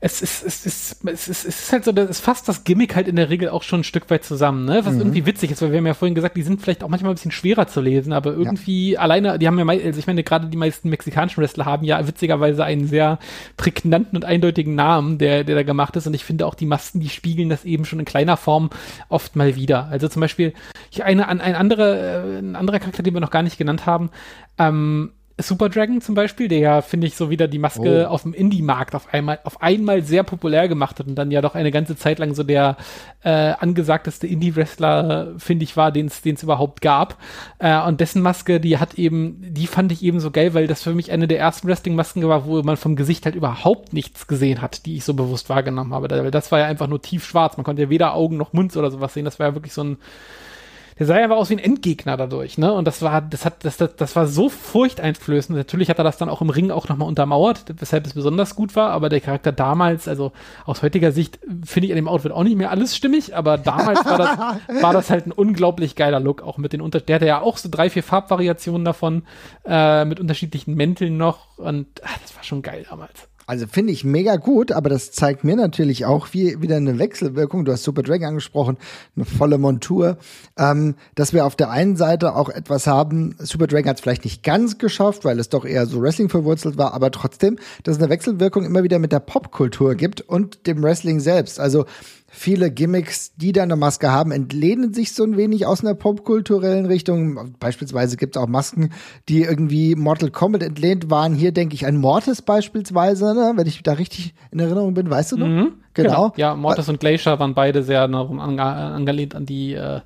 es ist, es ist, es ist, es ist halt so, das ist fast das Gimmick halt in der Regel auch schon ein Stück weit zusammen, ne? Was irgendwie witzig ist, weil wir haben ja vorhin gesagt, die sind vielleicht auch manchmal ein bisschen schwerer zu lesen, aber irgendwie alleine, die haben ja, also ich meine, gerade die meisten mexikanischen Wrestler haben ja witzigerweise einen sehr prägnanten und eindeutigen Namen, der, der da gemacht ist und ich finde auch die Masken, die spiegeln das eben schon in kleiner Form oft mal wieder. Also zum Beispiel, hier eine, ein, ein anderer, äh, ein anderer Charakter, den wir noch gar nicht genannt haben, ähm, Super Dragon zum Beispiel, der ja, finde ich, so wieder die Maske Oh. auf dem Indie-Markt auf einmal, auf einmal sehr populär gemacht hat und dann ja doch eine ganze Zeit lang so der äh, angesagteste Indie-Wrestler, finde ich, war, den es überhaupt gab. Äh, und dessen Maske, die hat eben, die fand ich eben so geil, weil das für mich eine der ersten Wrestling-Masken war, wo man vom Gesicht halt überhaupt nichts gesehen hat, die ich so bewusst wahrgenommen habe. Weil das war ja einfach nur tiefschwarz. Man konnte ja weder Augen noch Mund oder sowas sehen. Das war ja wirklich so ein der sah ja einfach aus wie ein Endgegner dadurch, ne? Und das war, das hat, das, das, das war so furchteinflößend. Natürlich hat er das dann auch im Ring auch nochmal untermauert, weshalb es besonders gut war, aber der Charakter damals, also aus heutiger Sicht, finde ich an dem Outfit auch nicht mehr alles stimmig, aber damals war das, war das halt ein unglaublich geiler Look, auch mit den Unter, der hatte ja auch so drei, vier Farbvariationen davon, äh, mit unterschiedlichen Mänteln noch und ach, das war schon geil damals. Also finde ich mega gut, aber das zeigt mir natürlich auch wie, wieder eine Wechselwirkung. Du hast Super Dragon angesprochen, eine volle Montur, ähm, dass wir auf der einen Seite auch etwas haben. Super Dragon hat es vielleicht nicht ganz geschafft, weil es doch eher so Wrestling verwurzelt war, aber trotzdem, dass es eine Wechselwirkung immer wieder mit der Popkultur gibt und dem Wrestling selbst. Also viele Gimmicks, die da eine Maske haben, entlehnen sich so ein wenig aus einer popkulturellen Richtung. Beispielsweise gibt es auch Masken, die irgendwie Mortal Kombat entlehnt waren. Hier denke ich an Mortis beispielsweise, ne? wenn ich da richtig in Erinnerung bin, weißt du noch? Genau. Ja, Mortis und Glacier waren beide sehr ne, ange angelehnt an die, äh,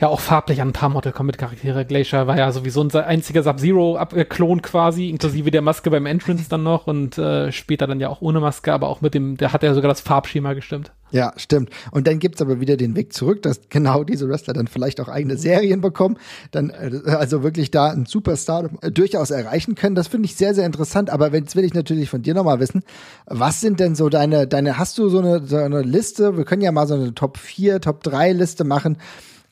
ja auch farblich an ein paar Mortal Kombat Charaktere. Glacier war ja sowieso unser einziger Sub-Zero-Klon quasi, inklusive der Maske beim Entrance dann noch und äh, später dann ja auch ohne Maske, aber auch mit dem, der hat ja sogar das Farbschema gestimmt. Ja, stimmt. Und dann gibt's aber wieder den Weg zurück, dass genau diese Wrestler dann vielleicht auch eigene Serien bekommen, dann äh, also wirklich da einen Superstar durchaus erreichen können. Das finde ich sehr, sehr interessant. Aber jetzt will ich natürlich von dir nochmal wissen, was sind denn so deine, deine, hast du so eine, so eine Liste? Wir können ja mal so eine Top 4, Top 3 Liste machen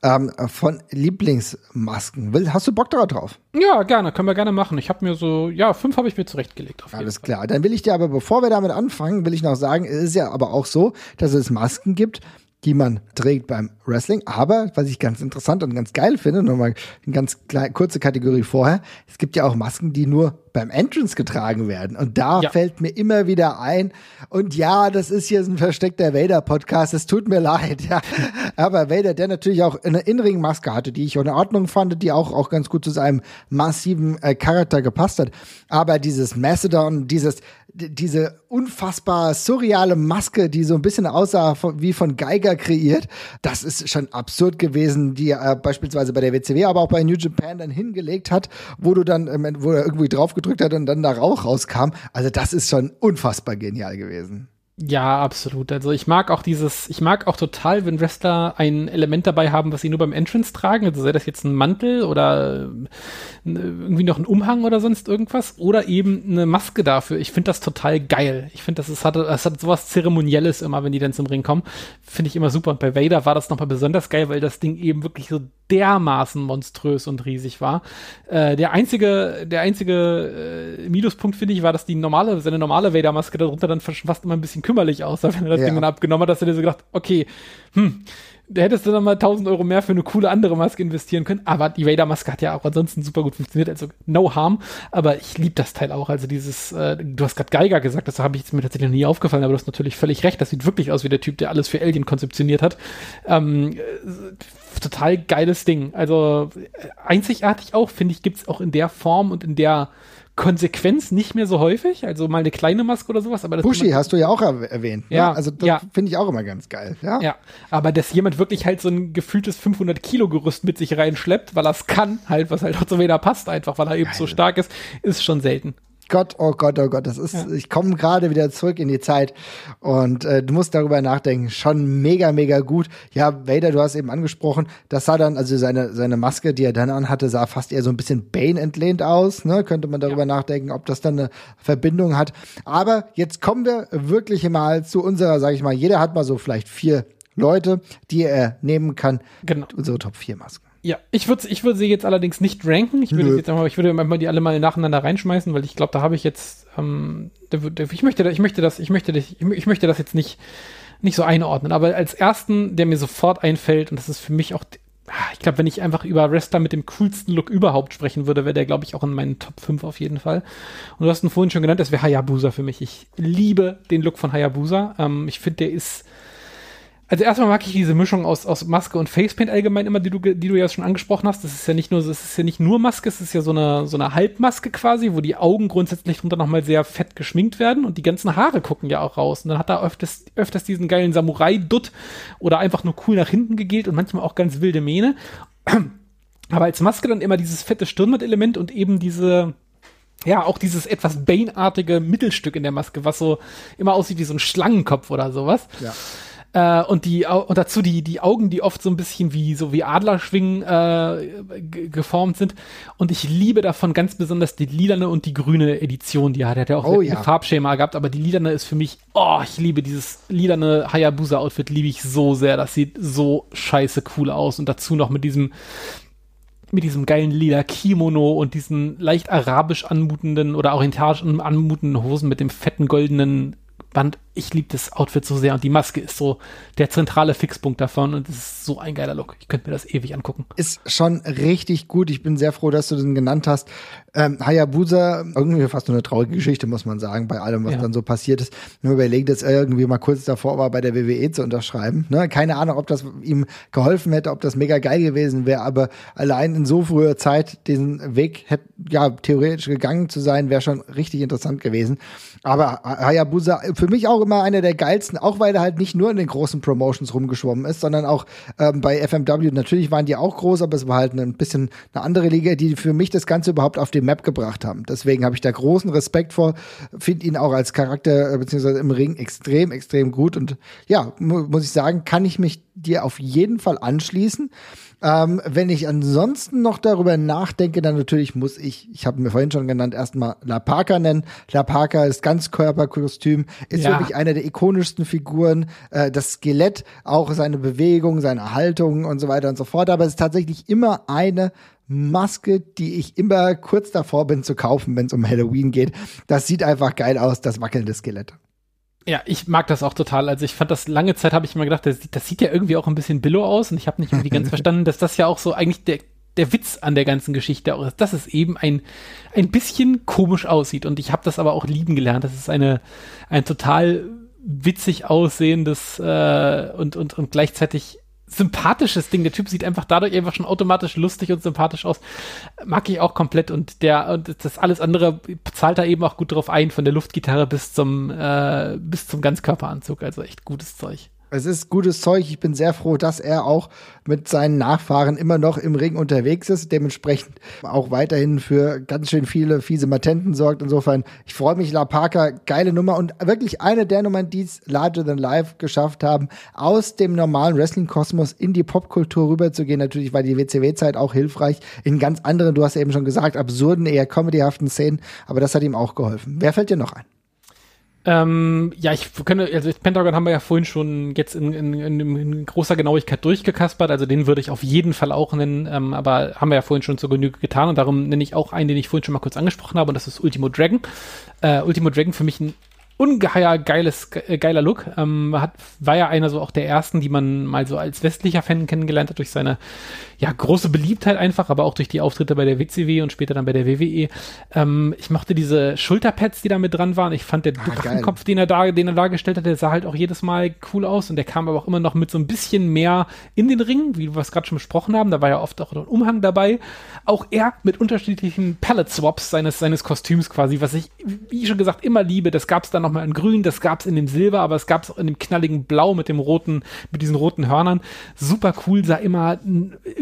ähm, von Lieblingsmasken. Will, hast du Bock da drauf? Ja, gerne, können wir gerne machen. Ich habe mir so, ja, fünf habe ich mir zurechtgelegt. Alles klar. Dann will ich dir aber, bevor wir damit anfangen, will ich noch sagen, es ist ja aber auch so, dass es Masken gibt, die man trägt beim Wrestling. Aber was ich ganz interessant und ganz geil finde, nochmal eine ganz kleine, kurze Kategorie vorher, es gibt ja auch Masken, die nur beim Entrance getragen werden. Und da Ja. fällt mir immer wieder ein, und ja, das ist hier ein versteckter Vader-Podcast, es tut mir leid, ja. Aber Vader, der natürlich auch eine Innenring-Maske hatte, die ich auch in Ordnung fand, die auch, auch ganz gut zu seinem massiven äh, Charakter gepasst hat. Aber dieses Macedon, dieses, diese unfassbar surreale Maske, die so ein bisschen aussah von, wie von Geiger kreiert, das ist schon absurd gewesen, die er beispielsweise bei der WCW, aber auch bei New Japan dann hingelegt hat, wo du dann, ähm, wo er irgendwie drauf gedrückt hat und dann da Rauch rauskam. Also das ist schon unfassbar genial gewesen. Ja, absolut. Also ich mag auch dieses, ich mag auch total, wenn Wrestler ein Element dabei haben, was sie nur beim Entrance tragen. Also sei das jetzt ein Mantel oder äh, irgendwie noch ein Umhang oder sonst irgendwas oder eben eine Maske dafür. Ich finde das total geil. Ich finde, das ist, hat, das hat sowas Zeremonielles immer, wenn die dann zum Ring kommen. Finde ich immer super. Und bei Vader war das nochmal besonders geil, weil das Ding eben wirklich so dermaßen monströs und riesig war. Äh, der einzige, der einzige äh, Minuspunkt, finde ich, war, dass die normale, seine normale Vader-Maske darunter dann fast immer ein bisschen kümmerlich aussah, wenn er das Ja. Ding dann abgenommen hat, dass er dir so gedacht, okay, hm, da hättest du dann mal 1000 Euro mehr für eine coole andere Maske investieren können. Aber die Vader-Maske hat ja auch ansonsten super gut funktioniert, also no harm. Aber ich liebe das Teil auch. Also dieses, äh, du hast gerade Geiger gesagt, das habe ich jetzt mir tatsächlich noch nie aufgefallen, aber du hast natürlich völlig recht. Das sieht wirklich aus wie der Typ, der alles für Alien konzeptioniert hat. Ähm, äh, total geiles Ding. Also äh, einzigartig auch, finde ich, gibt's auch in der Form und in der Konsequenz nicht mehr so häufig. Also mal eine kleine Maske oder sowas. Aber das Bushi hast du ja auch erw- erwähnt. Ne? Ja, Also das ja. finde ich auch immer ganz geil. Ja. Ja, aber dass jemand wirklich halt so ein gefühltes 500 Kilo Gerüst mit sich reinschleppt, weil er es kann, halt, was halt auch zu Vader passt einfach, weil er eben so stark ist, ist schon selten. Gott, oh Gott, oh Gott, das ist, ich komme gerade wieder zurück in die Zeit und äh, du musst darüber nachdenken. Schon mega, mega gut. Ja, Vader, du hast eben angesprochen, das sah dann, also seine, seine Maske, die er dann anhatte, sah fast eher so ein bisschen Bane entlehnt aus. Ne? Könnte man darüber nachdenken, ob das dann eine Verbindung hat. Aber jetzt kommen wir wirklich mal zu unserer, sag ich mal, jeder hat mal so vielleicht vier Leute, die er nehmen kann. Genau. Unsere Top 4 Masken. Ja, ich würde ich würde sie jetzt allerdings nicht ranken. Ich würde jetzt einmal, ich würde einmal die alle mal nacheinander reinschmeißen, weil ich glaube, da habe ich jetzt, ähm, ich möchte, ich möchte das, ich möchte das, ich, mö- ich möchte das jetzt nicht, nicht so einordnen. Aber als ersten, der mir sofort einfällt, und das ist für mich auch, ah, ich glaube, wenn ich einfach über Wrestler mit dem coolsten Look überhaupt sprechen würde, wäre der, glaube ich, auch in meinen Top 5 auf jeden Fall. Und du hast ihn vorhin schon genannt, das wäre Hayabusa für mich. Ich liebe den Look von Hayabusa. Ähm, ich finde, der ist Also erstmal mag ich diese Mischung aus, aus Maske und Facepaint allgemein immer, die du, die du ja schon angesprochen hast. Das ist ja nicht nur, das ist ja nicht nur Maske, es ist ja so eine, so eine Halbmaske quasi, wo die Augen grundsätzlich drunter nochmal sehr fett geschminkt werden und die ganzen Haare gucken ja auch raus. Und dann hat er öfters, öfters diesen geilen Samurai-Dutt oder einfach nur cool nach hinten gegelt und manchmal auch ganz wilde Mähne. Aber als Maske dann immer dieses fette Stirnband-Element und eben diese, ja, auch dieses etwas Bane-artige Mittelstück in der Maske, was so immer aussieht wie so ein Schlangenkopf oder sowas. Ja. Äh, und die und dazu die die Augen, die oft so ein bisschen wie so wie Adlerschwingen äh, geformt sind. Und ich liebe davon ganz besonders die lilane und die grüne Edition, die hat. Er hat ja auch Oh, ein ja. Farbschema gehabt, aber die lilane ist für mich, oh, ich liebe dieses lilane Hayabusa-Outfit, liebe ich so sehr. Das sieht so scheiße cool aus. Und dazu noch mit diesem mit diesem geilen lila Kimono und diesen leicht arabisch anmutenden oder orientalisch an- anmutenden Hosen mit dem fetten goldenen Band. Ich liebe das Outfit so sehr und die Maske ist so der zentrale Fixpunkt davon und es ist so ein geiler Look. Ich könnte mir das ewig angucken. Ist schon richtig gut. Ich bin sehr froh, dass du den genannt hast. Ähm, Hayabusa, irgendwie fast nur eine traurige Geschichte, muss man sagen, bei allem, was Ja. dann so passiert ist. Nur überlegt, dass er irgendwie mal kurz davor war, bei der WWE zu unterschreiben. Ne? Keine Ahnung, ob das ihm geholfen hätte, ob das mega geil gewesen wäre, aber allein in so früher Zeit diesen Weg hätte, ja, theoretisch gegangen zu sein, wäre schon richtig interessant gewesen. Aber Hayabusa, für mich auch immer einer der geilsten, auch weil er halt nicht nur in den großen Promotions rumgeschwommen ist, sondern auch ähm, bei FMW. Natürlich waren die auch groß, aber es war halt ein bisschen eine andere Liga, die für mich das Ganze überhaupt auf die Map gebracht haben. Deswegen habe ich da großen Respekt vor, finde ihn auch als Charakter äh, beziehungsweise im Ring extrem, extrem gut und ja, mu muss ich sagen, kann ich mich dir auf jeden Fall anschließen. Ähm, wenn ich ansonsten noch darüber nachdenke, dann natürlich muss ich, ich habe mir vorhin schon genannt, erstmal La Parker nennen. La Parker ist Ganzkörperkostüm, ist Ja. wirklich eine der ikonischsten Figuren. Äh, das Skelett, auch seine Bewegung, seine Haltung und so weiter und so fort. Aber es ist tatsächlich immer eine Maske, die ich immer kurz davor bin zu kaufen, wenn es um Halloween geht. Das sieht einfach geil aus, das wackelnde Skelett. Ja, ich mag das auch total. Also ich fand das lange Zeit, habe ich immer gedacht, das, sieht- das sieht ja irgendwie auch ein bisschen billow aus und ich habe nicht irgendwie ganz verstanden, dass das ja auch so eigentlich der, der Witz an der ganzen Geschichte auch ist, dass es eben ein, ein bisschen komisch aussieht und ich habe das aber auch lieben gelernt. Das ist eine, ein total witzig aussehendes äh, und, und, und gleichzeitig sympathisches Ding. Der Typ sieht einfach dadurch einfach schon automatisch lustig und sympathisch aus. Mag ich auch komplett und der und das alles andere zahlt da eben auch gut drauf ein, von der Luftgitarre bis zum äh, bis zum Ganzkörperanzug. Also echt gutes Zeug. Es ist gutes Zeug. Ich bin sehr froh, dass er auch mit seinen Nachfahren immer noch im Ring unterwegs ist, dementsprechend auch weiterhin für ganz schön viele fiese Matenten sorgt. Insofern, ich freue mich, La Parker, geile Nummer und wirklich eine der Nummern, die es Larger Than Life geschafft haben, aus dem normalen Wrestling-Kosmos in die Popkultur rüberzugehen. Natürlich war die WCW-Zeit auch hilfreich in ganz anderen, du hast eben schon gesagt, absurden, eher comedyhaften Szenen, aber das hat ihm auch geholfen. Wer fällt dir noch ein? Ähm, ja, ich könnte, also Pentagon haben wir ja vorhin schon jetzt in, in, in, in großer Genauigkeit durchgekaspert, also den würde ich auf jeden Fall auch nennen, ähm, aber haben wir ja vorhin schon zur Genüge getan und darum nenne ich auch einen, den ich vorhin schon mal kurz angesprochen habe und das ist Ultimo Dragon. Äh, Ultimo Dragon für mich ein ungeheuer geiles, ge- geiler Look. Ähm, hat, war ja einer so auch der ersten, die man mal so als westlicher Fan kennengelernt hat durch seine ja große Beliebtheit einfach, aber auch durch die Auftritte bei der WCW und später dann bei der WWE. Ähm, ich mochte diese Schulterpads, die da mit dran waren. Ich fand der geil. Drachenkopf, den er da, den er dargestellt hat, der sah halt auch jedes Mal cool aus und der kam aber auch immer noch mit so ein bisschen mehr in den Ring, wie wir es gerade schon besprochen haben. Da war ja oft auch ein Umhang dabei. Auch er mit unterschiedlichen Palette Swaps seines seines Kostüms quasi, was ich wie schon gesagt immer liebe. Das gab es dann noch mal in Grün, das gab es in dem Silber, aber es gab es auch in dem knalligen Blau mit dem roten, mit diesen roten Hörnern. Super cool, sah immer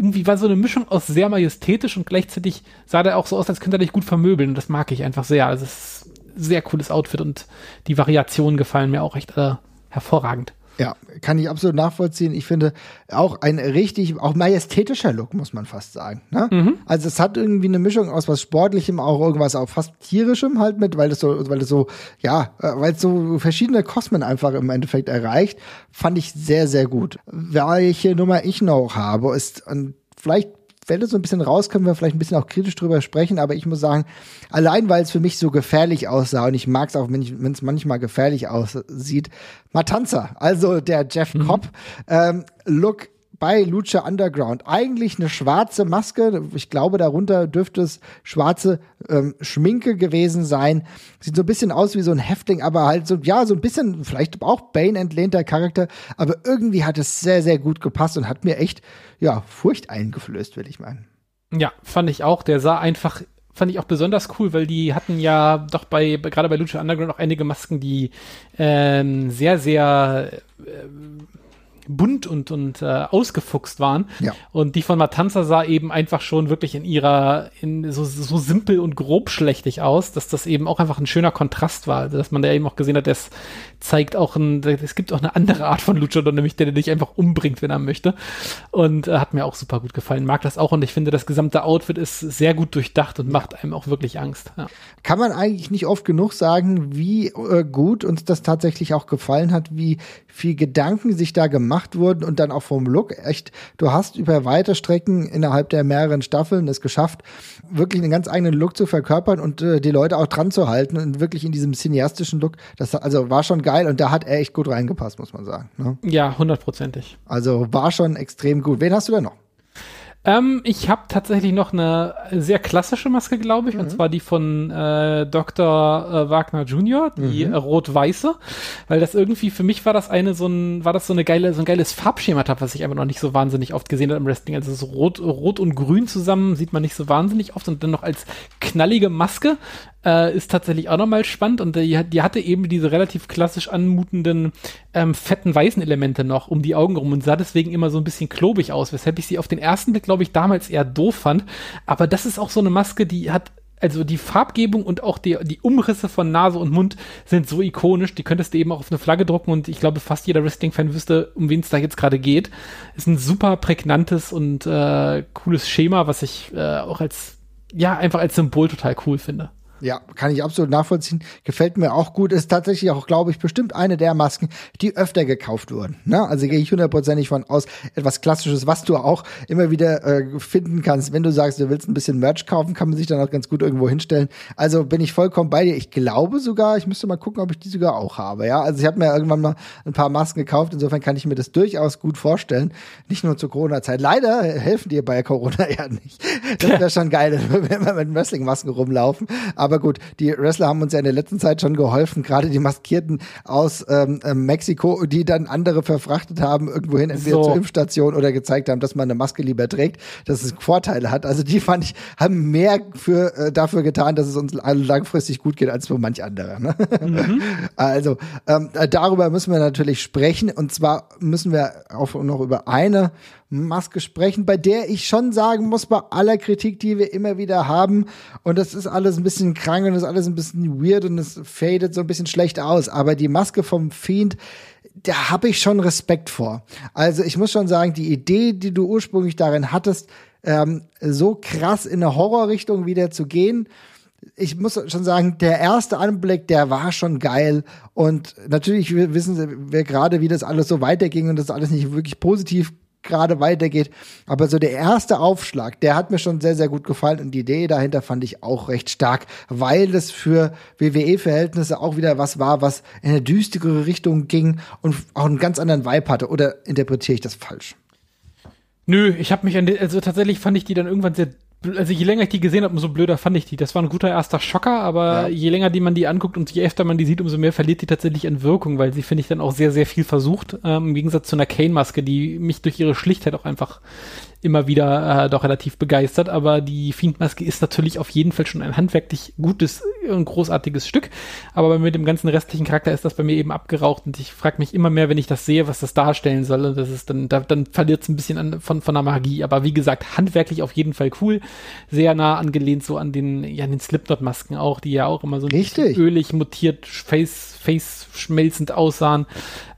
irgendwie war so eine Mischung aus sehr majestätisch und gleichzeitig sah der auch so aus, als könnte er dich gut vermöbeln. Und das mag ich einfach sehr. Also es ist ein sehr cooles Outfit und die Variationen gefallen mir auch echt äh, hervorragend. Ja, kann ich absolut nachvollziehen. Ich finde auch ein richtig, auch majestätischer Look, muss man fast sagen. Ne? Also es hat irgendwie eine Mischung aus was Sportlichem, auch irgendwas auch fast tierischem halt mit, weil es so, weil es so, ja, äh, weil es so verschiedene Kosmen einfach im Endeffekt erreicht, fand ich sehr, sehr gut. Welche Nummer ich noch habe, ist, und vielleicht fällt es so ein bisschen raus, können wir vielleicht ein bisschen auch kritisch drüber sprechen, aber ich muss sagen, allein weil es für mich so gefährlich aussah und ich mag es auch, wenn es manchmal gefährlich aussieht, Matanza, also der Jeff Cobb, ähm, Look bei Lucha Underground. Eigentlich eine schwarze Maske. Ich glaube, darunter dürfte es schwarze ähm, Schminke gewesen sein. Sieht so ein bisschen aus wie so ein Häftling, aber halt so, ja, so ein bisschen, vielleicht auch Bane entlehnter Charakter. Aber irgendwie hat es sehr, sehr gut gepasst und hat mir echt, ja, Furcht eingeflößt, will ich meinen. Ja, fand ich auch. Der sah einfach fand ich auch besonders cool, weil die hatten ja doch bei, gerade bei Lucha Underground auch einige Masken, die ähm, sehr, sehr äh, bunt und, und äh, ausgefuchst waren. Ja. Und die von Matanza sah eben einfach schon wirklich in ihrer, in so, so simpel und grob schlechtig aus, dass das eben auch einfach ein schöner Kontrast war. Also, dass man da eben auch gesehen hat, das zeigt auch ein, es gibt auch eine andere Art von Luchador, nämlich der, der dich einfach umbringt, wenn er möchte. Und äh, hat mir auch super gut gefallen. Mag das auch und ich finde, das gesamte Outfit ist sehr gut durchdacht und macht einem auch wirklich Angst. Ja. Kann man eigentlich nicht oft genug sagen, wie äh, gut uns das tatsächlich auch gefallen hat, wie viel Gedanken sich da gemacht wurden und dann auch vom Look. Echt, du hast über weite Strecken innerhalb der mehreren Staffeln es geschafft, wirklich einen ganz eigenen Look zu verkörpern und äh, die Leute auch dran zu halten und wirklich in diesem cineastischen Look. Das also war schon geil und da hat er echt gut reingepasst, muss man sagen. Ne? Ja, hundertprozentig. Also war schon extrem gut. Wen hast du denn noch? Ähm, ich habe tatsächlich noch eine sehr klassische Maske, glaube ich, mhm. und zwar die von äh, Dr. Äh, Wagner Jr., die mhm. rot-weiße, weil das irgendwie für mich war das eine so ein war das so eine geile so ein geiles Farbschema, was ich einfach noch nicht so wahnsinnig oft gesehen habe im Wrestling. Also so rot rot und grün zusammen sieht man nicht so wahnsinnig oft und dann noch als knallige Maske äh, ist tatsächlich auch nochmal spannend und die, die, hatte eben diese relativ klassisch anmutenden ähm, fetten weißen Elemente noch um die Augen rum und sah deswegen immer so ein bisschen klobig aus, weshalb ich sie auf den ersten Blick, glaube ich, damals eher doof fand. Aber das ist auch so eine Maske, die hat also die Farbgebung und auch die, die Umrisse von Nase und Mund sind so ikonisch, die könntest du eben auch auf eine Flagge drucken und ich glaube, fast jeder Wrestling-Fan wüsste, um wen es da jetzt gerade geht. Ist ein super prägnantes und äh, cooles Schema, was ich äh, auch als, ja, einfach als Symbol total cool finde. Ja, kann ich absolut nachvollziehen. Gefällt mir auch gut. Ist tatsächlich auch, glaube ich, bestimmt eine der Masken, die öfter gekauft wurden. Ne? Also gehe ich hundertprozentig von aus. Etwas Klassisches, was du auch immer wieder äh, finden kannst. Wenn du sagst, du willst ein bisschen Merch kaufen, kann man sich dann auch ganz gut irgendwo hinstellen. Also bin ich vollkommen bei dir. Ich glaube sogar, ich müsste mal gucken, ob ich die sogar auch habe. Ja, also ich habe mir irgendwann mal ein paar Masken gekauft. Insofern kann ich mir das durchaus gut vorstellen. Nicht nur zur Corona-Zeit. Leider helfen dir bei Corona ja nicht. Das wäre schon geil, wenn wir mit Wrestling-Masken rumlaufen. Aber aber gut, die Wrestler haben uns ja in der letzten Zeit schon geholfen, gerade die Maskierten aus ähm, äh, Mexiko, die dann andere verfrachtet haben, irgendwohin, entweder so. zur Impfstation oder gezeigt haben, dass man eine Maske lieber trägt, dass es Vorteile hat. Also die fand ich, haben mehr für, äh, dafür getan, dass es uns langfristig gut geht, als für manch andere. Ne? Mhm. Also ähm, darüber müssen wir natürlich sprechen. Und zwar müssen wir auch noch über eine Maske sprechen, bei der ich schon sagen muss, bei aller Kritik, die wir immer wieder haben, und das ist alles ein bisschen krank und das ist alles ein bisschen weird und es fadet so ein bisschen schlecht aus, aber die Maske vom Fiend, da habe ich schon Respekt vor. Also ich muss schon sagen, die Idee, die du ursprünglich darin hattest, ähm, so krass in eine Horrorrichtung wieder zu gehen, ich muss schon sagen, der erste Anblick, der war schon geil. Und natürlich wissen wir gerade, wie das alles so weiterging und das alles nicht wirklich positiv gerade weitergeht. Aber so der erste Aufschlag, der hat mir schon sehr, sehr gut gefallen und die Idee dahinter fand ich auch recht stark, weil es für WWE-Verhältnisse auch wieder was war, was in eine düstere Richtung ging und auch einen ganz anderen Vibe hatte. Oder interpretiere ich das falsch? Nö, ich habe mich an, also tatsächlich fand ich die dann irgendwann sehr also je länger ich die gesehen habe, umso blöder fand ich die. Das war ein guter erster Schocker, aber ja. je länger die man die anguckt und je öfter man die sieht, umso mehr verliert die tatsächlich an Wirkung, weil sie, finde ich, dann auch sehr, sehr viel versucht, ähm, im Gegensatz zu einer Kane-Maske, die mich durch ihre Schlichtheit auch einfach immer wieder äh, doch relativ begeistert. Aber die Fiendmaske ist natürlich auf jeden Fall schon ein handwerklich gutes und großartiges Stück. Aber mit dem ganzen restlichen Charakter ist das bei mir eben abgeraucht und ich frage mich immer mehr, wenn ich das sehe, was das darstellen soll. Und das ist dann, da, dann verliert es ein bisschen an, von, von der Magie. Aber wie gesagt, handwerklich auf jeden Fall cool. Sehr nah angelehnt so an den, ja, an den Slipknot-Masken auch, die ja auch immer so ölig mutiert, face, face schmelzend aussahen.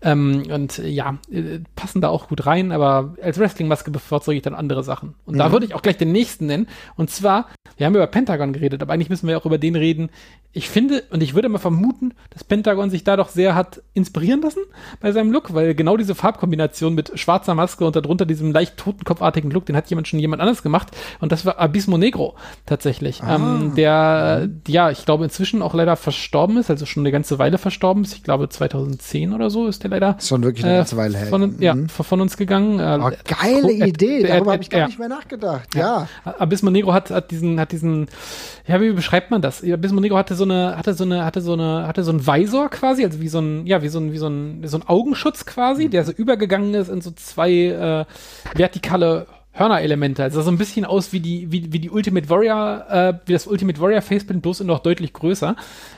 Ähm, und ja, äh, passen da auch gut rein, aber als Wrestling-Maske bevorzuge ich dann andere Sachen. Und mhm. da würde ich auch gleich den nächsten nennen. Und zwar, wir haben über Pentagon geredet, aber eigentlich müssen wir auch über den reden, ich finde und ich würde mal vermuten, dass Pentagon sich da doch sehr hat inspirieren lassen bei seinem Look, weil genau diese Farbkombination mit schwarzer Maske und darunter diesem leicht totenkopfartigen Look, den hat jemand schon jemand anders gemacht und das war Abismo Negro tatsächlich, ah. ähm, der mhm. ja, ich glaube inzwischen auch leider verstorben ist, also schon eine ganze Weile verstorben ist. Ich glaube 2010 oder so ist der leider. Schon wirklich eine äh, ganze Weile her. Von, ja, Mhm. von uns gegangen. Äh, Oh, geile äh, Idee, darüber habe ich gar ja. nicht mehr nachgedacht. Ja. Abismo Negro hat, hat diesen, hat diesen, ja, wie beschreibt man das? Abismo Negro hatte so eine, hatte so eine, hatte so eine, hatte so ein Visor quasi, also wie so ein, ja, wie so ein, wie so ein, so ein Augenschutz quasi, der so übergegangen ist in so zwei äh, vertikale Hörnerelemente. Also so ein bisschen aus wie die, wie, wie die Ultimate Warrior, äh, wie das Ultimate Warrior Facepaint, bloß noch deutlich größer.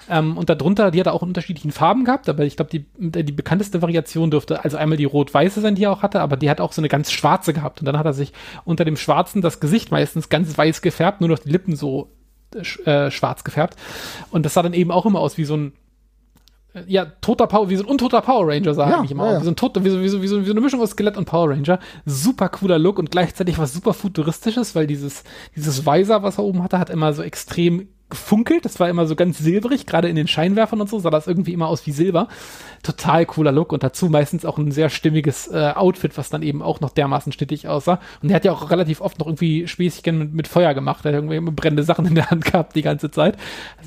Ähm, und darunter, die hat er auch in unterschiedlichen Farben gehabt, aber ich glaube, die, die bekannteste Variation dürfte also einmal die rot-weiße sein, die er auch hatte, aber die hat auch so eine ganz schwarze gehabt. Und dann hat er sich unter dem schwarzen das Gesicht meistens ganz weiß gefärbt, nur noch die Lippen so äh, äh, schwarz gefärbt. Und das sah dann eben auch immer aus wie so ein ja, toter Power, wie so ein untoter Power Ranger sah Ja, eigentlich immer ja, ja. Wie so ein toter, wie so, wie so, wie so, wie so eine Mischung aus Skelett und Power Ranger. Super cooler Look und gleichzeitig was super futuristisches, weil dieses, dieses Visor, was er oben hatte, hat immer so extrem gefunkelt. Das war immer so ganz silbrig, gerade in den Scheinwerfern und so sah das irgendwie immer aus wie Silber. Total cooler Look und dazu meistens auch ein sehr stimmiges äh, Outfit, was dann eben auch noch dermaßen schnittig aussah. Und er hat ja auch relativ oft noch irgendwie Späßchen mit, mit Feuer gemacht. Er hat irgendwie brennende Sachen in der Hand gehabt die ganze Zeit.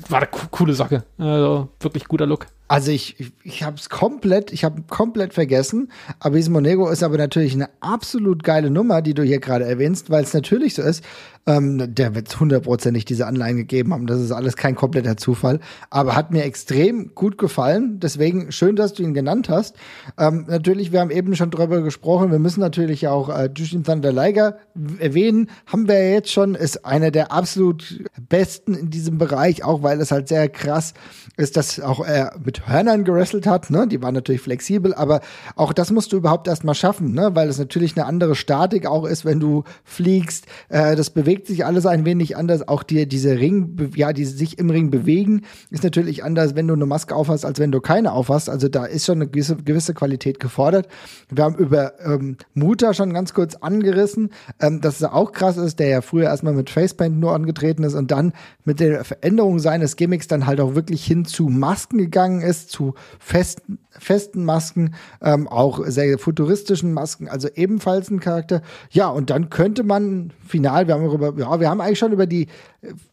War eine co coole Sache. Also wirklich guter Look. Also ich, ich, habe es komplett, ich habe komplett vergessen. Abismo Negro ist aber natürlich eine absolut geile Nummer, die du hier gerade erwähnst, weil es natürlich so ist. Ähm, der wird hundertprozentig diese Anleihen gegeben haben. Das ist alles kein kompletter Zufall. Aber hat mir extrem gut gefallen. Deswegen schön, dass du ihn genannt hast. Ähm, natürlich, wir haben eben schon drüber gesprochen. Wir müssen natürlich auch äh, Jushin Thunder Liger erwähnen. Haben wir ja jetzt schon. Ist einer der absolut besten in diesem Bereich, auch weil es halt sehr krass ist, dass auch er mit Hörnern gerestelt hat. Ne? Die waren natürlich flexibel, aber auch das musst du überhaupt erst mal schaffen, ne? weil es natürlich eine andere Statik auch ist, wenn du fliegst. Äh, das bewegt sich alles ein wenig anders. Auch die, diese Ring, ja, die sich im Ring bewegen, ist natürlich anders, wenn du eine Maske aufhast, als wenn du keine aufhast. Also da ist schon eine gewisse, gewisse Qualität gefordert. Wir haben über ähm, Muta schon ganz kurz angerissen, ähm, dass es auch krass ist, der ja früher erstmal mit Facepaint nur angetreten ist und dann mit der Veränderung seines Gimmicks dann halt auch wirklich hin zu Masken gegangen ist, zu festen, festen Masken, ähm, auch sehr futuristischen Masken, also ebenfalls ein Charakter. Ja, und dann könnte man final, wir haben über, ja, wir haben eigentlich schon über die,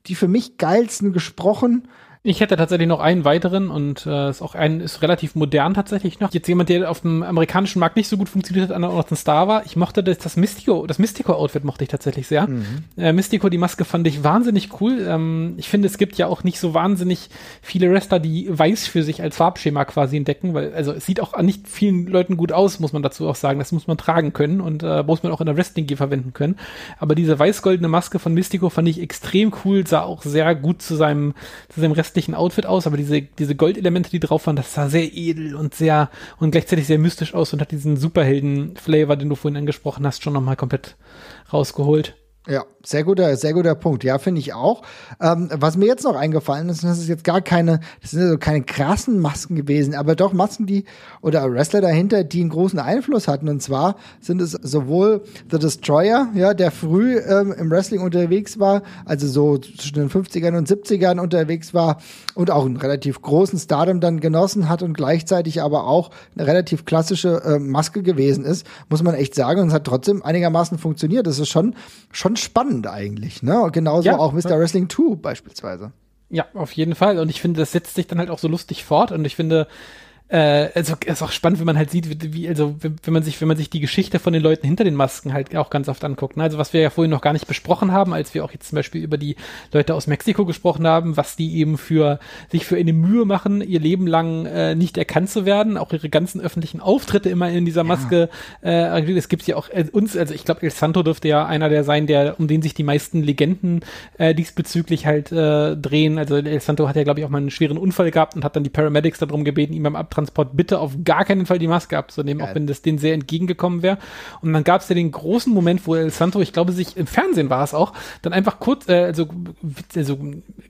die für mich geilsten gesprochen. Ich hätte tatsächlich noch einen weiteren und äh, ist auch ein, ist relativ modern tatsächlich noch. Jetzt jemand, der auf dem amerikanischen Markt nicht so gut funktioniert hat, auch noch ein Star war. Ich mochte das, das Mystico, das Mystico-Outfit mochte ich tatsächlich sehr. Äh, Mystico, die Maske fand ich wahnsinnig cool. Ähm, ich finde, es gibt ja auch nicht so wahnsinnig viele Wrestler, die weiß für sich als Farbschema quasi entdecken, weil, also es sieht auch an nicht vielen Leuten gut aus, muss man dazu auch sagen. Das muss man tragen können und äh, muss man auch in der Wrestling-Gear verwenden können. Aber diese weiß-goldene Maske von Mystico fand ich extrem cool, sah auch sehr gut zu seinem, zu seinem restlichen Outfit aus, aber diese, diese Goldelemente, die drauf waren, das sah sehr edel und sehr und gleichzeitig sehr mystisch aus und hat diesen Superhelden-Flavor, den du vorhin angesprochen hast, schon nochmal komplett rausgeholt. Ja, sehr guter, sehr guter Punkt. Ja, finde ich auch. Ähm, was mir jetzt noch eingefallen ist, das ist jetzt gar keine, das sind also keine krassen Masken gewesen, aber doch Masken, die oder Wrestler dahinter, die einen großen Einfluss hatten. Und zwar sind es sowohl The Destroyer, ja, der früh ähm, im Wrestling unterwegs war, also so zwischen den 50ern und 70ern unterwegs war und auch einen relativ großen Stardom dann genossen hat und gleichzeitig aber auch eine relativ klassische äh, Maske gewesen ist, muss man echt sagen. Und es hat trotzdem einigermaßen funktioniert. Das ist schon, schon spannend eigentlich, ne? Und genauso Ja. auch Mr. Wrestling 2 beispielsweise. Ja, auf jeden Fall. Und ich finde, das setzt sich dann halt auch so lustig fort. Und ich finde, äh, also ist auch spannend, wenn man halt sieht, wie, also wenn man sich, wenn man sich die Geschichte von den Leuten hinter den Masken halt auch ganz oft anguckt. Ne? Also was wir ja vorhin noch gar nicht besprochen haben, als wir auch jetzt zum Beispiel über die Leute aus Mexiko gesprochen haben, was die eben für sich für eine Mühe machen, ihr Leben lang äh, nicht erkannt zu werden, auch ihre ganzen öffentlichen Auftritte immer in dieser Maske. Äh, es gibt ja auch äh, uns, also ich glaube, El Santo dürfte ja einer der sein, der um den sich die meisten Legenden äh, diesbezüglich halt äh, drehen. Also El Santo hat ja glaube ich auch mal einen schweren Unfall gehabt und hat dann die Paramedics darum gebeten, ihm beim Abtransport bitte auf gar keinen Fall die Maske abzunehmen, Geil. auch wenn das denen sehr entgegengekommen wäre. Und dann gab es ja den großen Moment, wo El Santo, ich glaube, sich im Fernsehen war es auch, dann einfach kurz, äh, also, also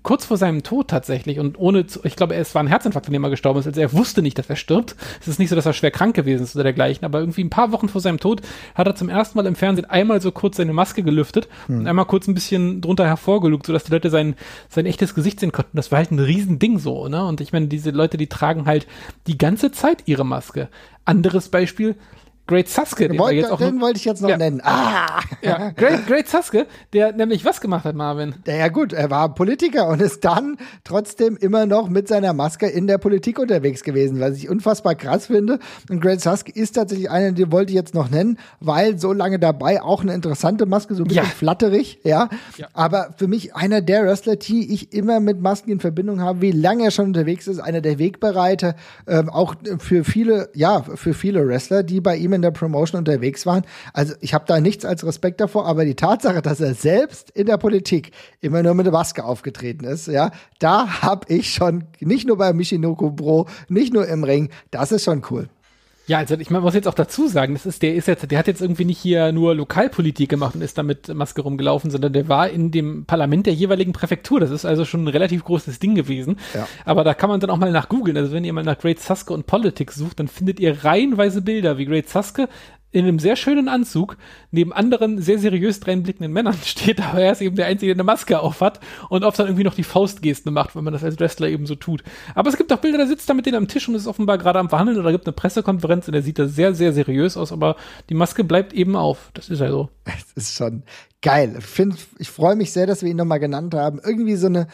kurz vor seinem Tod tatsächlich und ohne, zu, ich glaube, es war ein Herzinfarkt, an dem er gestorben ist. Also er wusste nicht, dass er stirbt. Es ist nicht so, dass er schwer krank gewesen ist oder dergleichen, aber irgendwie ein paar Wochen vor seinem Tod hat er zum ersten Mal im Fernsehen einmal so kurz seine Maske gelüftet und einmal kurz ein bisschen drunter hervorgelugt, sodass die Leute sein, sein echtes Gesicht sehen konnten. Das war halt ein Riesending so, ne? Und ich meine, diese Leute, die tragen halt die ganze Zeit ihre Maske. Anderes Beispiel, Great Saske, den, wollt, jetzt auch den wollte ich jetzt noch ja. nennen. Ah! Ja, Great, Great Saske, der nämlich was gemacht hat, Marvin? Ja gut, er war Politiker und ist dann trotzdem immer noch mit seiner Maske in der Politik unterwegs gewesen, was ich unfassbar krass finde. Und Great Saske ist tatsächlich einer, den wollte ich jetzt noch nennen, weil so lange dabei auch eine interessante Maske, so ein bisschen ja. flatterig, ja? ja. Aber für mich einer der Wrestler, die ich immer mit Masken in Verbindung habe, wie lange er schon unterwegs ist, einer der Wegbereiter, ähm, auch für viele, ja, für viele Wrestler, die bei ihm in der Promotion unterwegs waren. Also ich habe da nichts als Respekt davor, aber die Tatsache, dass er selbst in der Politik immer nur mit der Maske aufgetreten ist, ja, da habe ich schon nicht nur bei Michinoku Bro, nicht nur im Ring, das ist schon cool. Ja, also ich muss jetzt auch dazu sagen, das ist, der ist jetzt, der hat jetzt irgendwie nicht hier nur Lokalpolitik gemacht und ist da mit Maske rumgelaufen, sondern der war in dem Parlament der jeweiligen Präfektur. Das ist also schon ein relativ großes Ding gewesen. Ja. Aber da kann man dann auch mal nach googeln. Also wenn ihr mal nach Great Saske und Politics sucht, dann findet ihr reihenweise Bilder, wie Great Saske in einem sehr schönen Anzug neben anderen sehr seriös dreinblickenden Männern steht, aber er ist eben der Einzige, der eine Maske auf hat und oft dann irgendwie noch die Faustgesten macht, wenn man das als Wrestler eben so tut. Aber es gibt auch Bilder, da sitzt er mit denen am Tisch und ist offenbar gerade am Verhandeln oder gibt eine Pressekonferenz und er sieht da sehr, sehr seriös aus, aber die Maske bleibt eben auf. Das ist ja so. Es ist schon geil. Ich, ich freue mich sehr, dass wir ihn nochmal genannt haben. Irgendwie so eine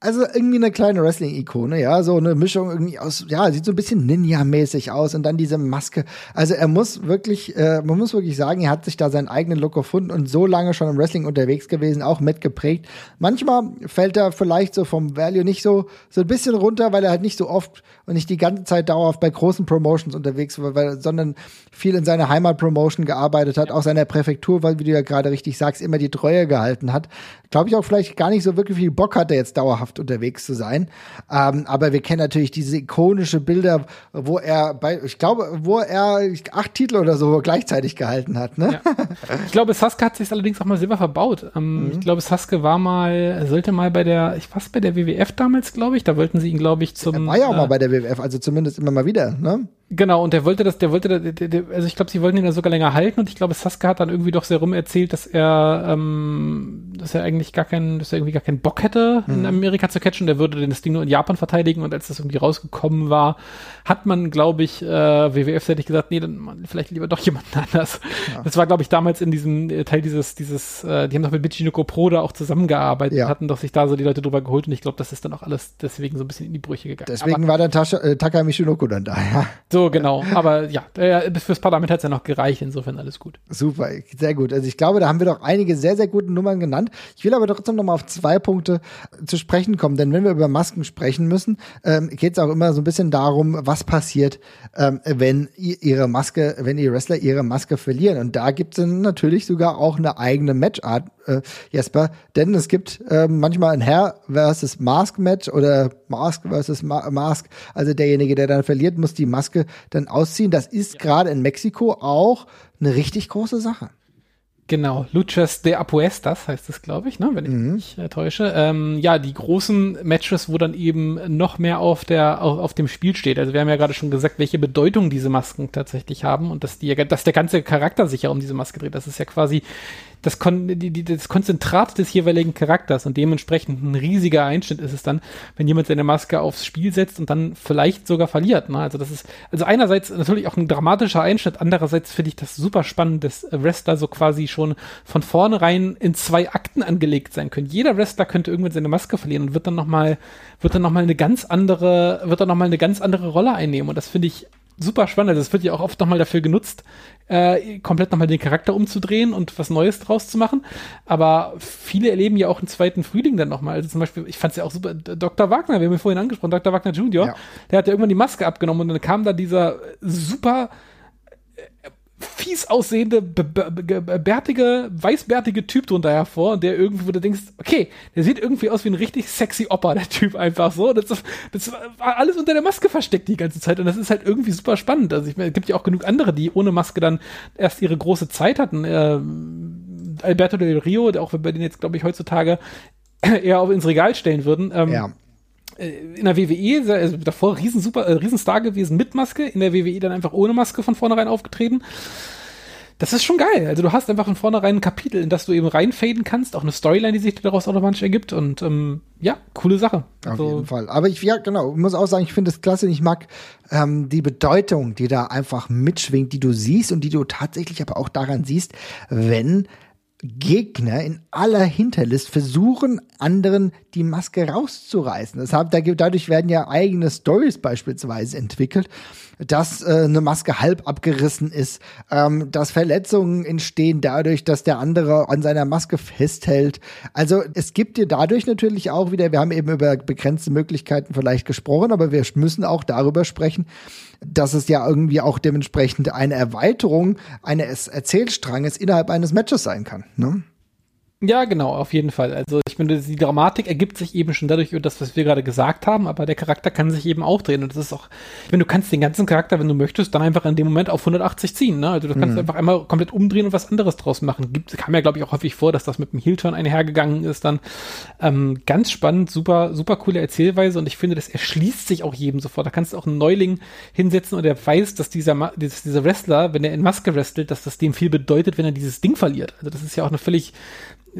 also irgendwie eine kleine Wrestling-Ikone, ja, so eine Mischung irgendwie aus, ja, sieht so ein bisschen Ninja-mäßig aus und dann diese Maske. Also er muss wirklich, äh, man muss wirklich sagen, er hat sich da seinen eigenen Look gefunden und so lange schon im Wrestling unterwegs gewesen, auch mitgeprägt. Manchmal fällt er vielleicht so vom Value nicht so, so ein bisschen runter, weil er halt nicht so oft und nicht die ganze Zeit dauerhaft bei großen Promotions unterwegs war, weil, sondern viel in seiner Heimatpromotion gearbeitet hat, auch seiner Präfektur, weil, wie du ja gerade richtig sagst, immer die Treue gehalten hat. Glaube ich auch vielleicht gar nicht so wirklich viel Bock hatte, jetzt dauerhaft dauerhaft unterwegs zu sein. Ähm, aber wir kennen natürlich diese ikonische Bilder, wo er bei, ich glaube, wo er acht Titel oder so gleichzeitig gehalten hat. Ne? Ja. Ich glaube, Sasuke hat sich allerdings auch mal selber verbaut. Ähm, mhm. Ich glaube, Sasuke war mal, sollte mal bei der, ich was bei der WWF damals, glaube ich. Da wollten sie ihn, glaube ich, zum. Er war ja auch äh, mal bei der WWF, also zumindest immer mal wieder. Ne? Genau, und der wollte das, der wollte, der, der, also ich glaube, sie wollten ihn da sogar länger halten und ich glaube, Sasuke hat dann irgendwie doch sehr rum erzählt, dass er, ähm, dass er eigentlich gar keinen, dass er irgendwie gar keinen Bock hätte, mhm. in Amerika zu catchen, der würde das Ding nur in Japan verteidigen und als das irgendwie rausgekommen war, hat man, glaube ich, äh, WWF-seitig gesagt, nee, dann vielleicht lieber doch jemand anders. Ja. Das war, glaube ich, damals in diesem äh, Teil dieses, dieses, äh, die haben doch mit Michinoko Pro da auch zusammengearbeitet, ja. hatten doch sich da so die Leute drüber geholt und ich glaube, das ist dann auch alles deswegen so ein bisschen in die Brüche gegangen. Deswegen Aber, war dann Tasha, äh, Taka Michinoko dann da, ja. So, so, genau. Aber ja, fürs Parlament hat es ja noch gereicht, insofern alles gut. Super, sehr gut. Also ich glaube, da haben wir doch einige sehr, sehr gute Nummern genannt. Ich will aber trotzdem noch mal auf zwei Punkte zu sprechen kommen, denn wenn wir über Masken sprechen müssen, ähm, geht es auch immer so ein bisschen darum, was passiert, ähm, wenn ihre Maske, wenn die Wrestler ihre Maske verlieren. Und da gibt es natürlich sogar auch eine eigene Matchart, äh, Jesper, denn es gibt äh, manchmal ein Hair versus Mask Match oder Mask versus Ma Mask. Also derjenige, der dann verliert, muss die Maske dann ausziehen. Das ist ja. gerade in Mexiko auch eine richtig große Sache. Genau, Luchas de Apuestas heißt es, glaube ich, ne, wenn ich mhm. mich äh, täusche. Ähm, ja, die großen Matches, wo dann eben noch mehr auf der auf, auf, dem Spiel steht. Also wir haben ja gerade schon gesagt, welche Bedeutung diese Masken tatsächlich haben und dass die, dass der ganze Charakter sich ja um diese Maske dreht. Das ist ja quasi das, Kon die, die, das Konzentrat des jeweiligen Charakters und dementsprechend ein riesiger Einschnitt ist es dann, wenn jemand seine Maske aufs Spiel setzt und dann vielleicht sogar verliert. Ne? Also das ist, also einerseits natürlich auch ein dramatischer Einschnitt, andererseits finde ich das super spannend, dass Wrestler so quasi schon von vornherein in zwei Akten angelegt sein können. Jeder Wrestler könnte irgendwann seine Maske verlieren und wird dann nochmal, wird dann nochmal eine ganz andere, wird dann nochmal eine ganz andere Rolle einnehmen und das finde ich super spannend. Also es wird ja auch oft nochmal dafür genutzt, äh, komplett nochmal den Charakter umzudrehen und was Neues draus zu machen. Aber viele erleben ja auch einen zweiten Frühling dann nochmal. Also zum Beispiel, ich fand es ja auch super, Dr. Wagner, wir haben ihn vorhin angesprochen, Dr. Wagner Jr., ja. der hat ja irgendwann die Maske abgenommen und dann kam da dieser super fies aussehende, bärtige, weißbärtige Typ drunter hervor, der irgendwie, wo du denkst, okay, der sieht irgendwie aus wie ein richtig sexy Opa, der Typ einfach so. Das, das war alles unter der Maske versteckt die ganze Zeit und das ist halt irgendwie super spannend. Also ich meine, es gibt ja auch genug andere, die ohne Maske dann erst ihre große Zeit hatten. Äh, Alberto del Rio, der auch bei denen jetzt, glaube ich, heutzutage eher auf ins Regal stellen würden. Ähm, ja in der WWE, also davor riesen super, äh, Riesenstar gewesen mit Maske, in der WWE dann einfach ohne Maske von vornherein aufgetreten. das ist schon geil. Also du hast einfach von vornherein ein Kapitel, in das du eben reinfaden kannst, auch eine Storyline, die sich daraus automatisch ergibt und ähm, ja, coole Sache. Also, Auf jeden Fall. Aber ich, ja, genau, muss auch sagen, ich finde es klasse. Ich mag ähm, die Bedeutung, die da einfach mitschwingt, die du siehst und die du tatsächlich aber auch daran siehst, wenn Gegner in aller Hinterlist versuchen, anderen die Maske rauszureißen. Das hat, dadurch werden ja eigene Stories beispielsweise entwickelt, dass äh, eine Maske halb abgerissen ist, ähm, dass Verletzungen entstehen dadurch, dass der andere an seiner Maske festhält. Also es gibt dir dadurch natürlich auch wieder, wir haben eben über begrenzte Möglichkeiten vielleicht gesprochen, aber wir müssen auch darüber sprechen, dass es ja irgendwie auch dementsprechend eine Erweiterung eines Erzählstranges innerhalb eines Matches sein kann. Ne? Ja, genau, auf jeden Fall. Also ich finde, die Dramatik ergibt sich eben schon dadurch über das, was wir gerade gesagt haben, aber der Charakter kann sich eben auch drehen. Und das ist auch, wenn du kannst den ganzen Charakter, wenn du möchtest, dann einfach in dem Moment auf 180 ziehen. Ne? Also du kannst mhm. einfach einmal komplett umdrehen und was anderes draus machen. Gibt, kam ja, glaube ich, auch häufig vor, dass das mit dem Heel-Turn einhergegangen ist dann. Ähm, ganz spannend, super, super coole Erzählweise und ich finde, das erschließt sich auch jedem sofort. Da kannst du auch einen Neuling hinsetzen und er weiß, dass dieser, dass dieser Wrestler, wenn er in Maske wrestelt, dass das dem viel bedeutet, wenn er dieses Ding verliert. Also das ist ja auch eine völlig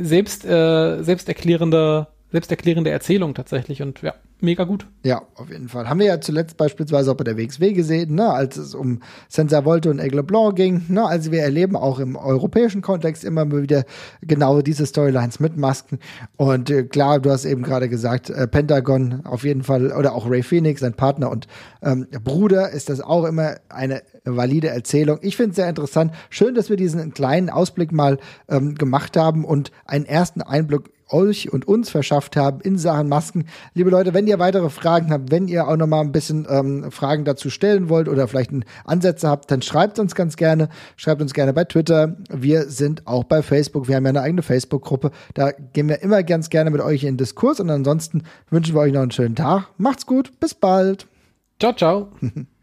selbst, äh, selbsterklärende, selbsterklärende Erzählung tatsächlich. Und ja, mega gut. Ja, auf jeden Fall. Haben wir ja zuletzt beispielsweise auch bei der WXW gesehen, ne, als es um Sensor Volte und Aigle Blanc ging. Ne, also wir erleben auch im europäischen Kontext immer wieder genau diese Storylines mit Masken. Und äh, klar, du hast eben gerade gesagt, äh, Pentagon auf jeden Fall oder auch Ray Phoenix, sein Partner und ähm, Bruder, ist das auch immer eine valide Erzählung. Ich finde es sehr interessant. Schön, dass wir diesen kleinen Ausblick mal ähm, gemacht haben und einen ersten Einblick euch und uns verschafft haben in Sachen Masken. Liebe Leute, wenn ihr weitere Fragen habt, wenn ihr auch noch mal ein bisschen ähm, Fragen dazu stellen wollt oder vielleicht Ansätze habt, dann schreibt uns ganz gerne. Schreibt uns gerne bei Twitter. Wir sind auch bei Facebook. Wir haben ja eine eigene Facebook-Gruppe. Da gehen wir immer ganz gerne mit euch in Diskurs. Und ansonsten wünschen wir euch noch einen schönen Tag. Macht's gut. Bis bald. Ciao, ciao.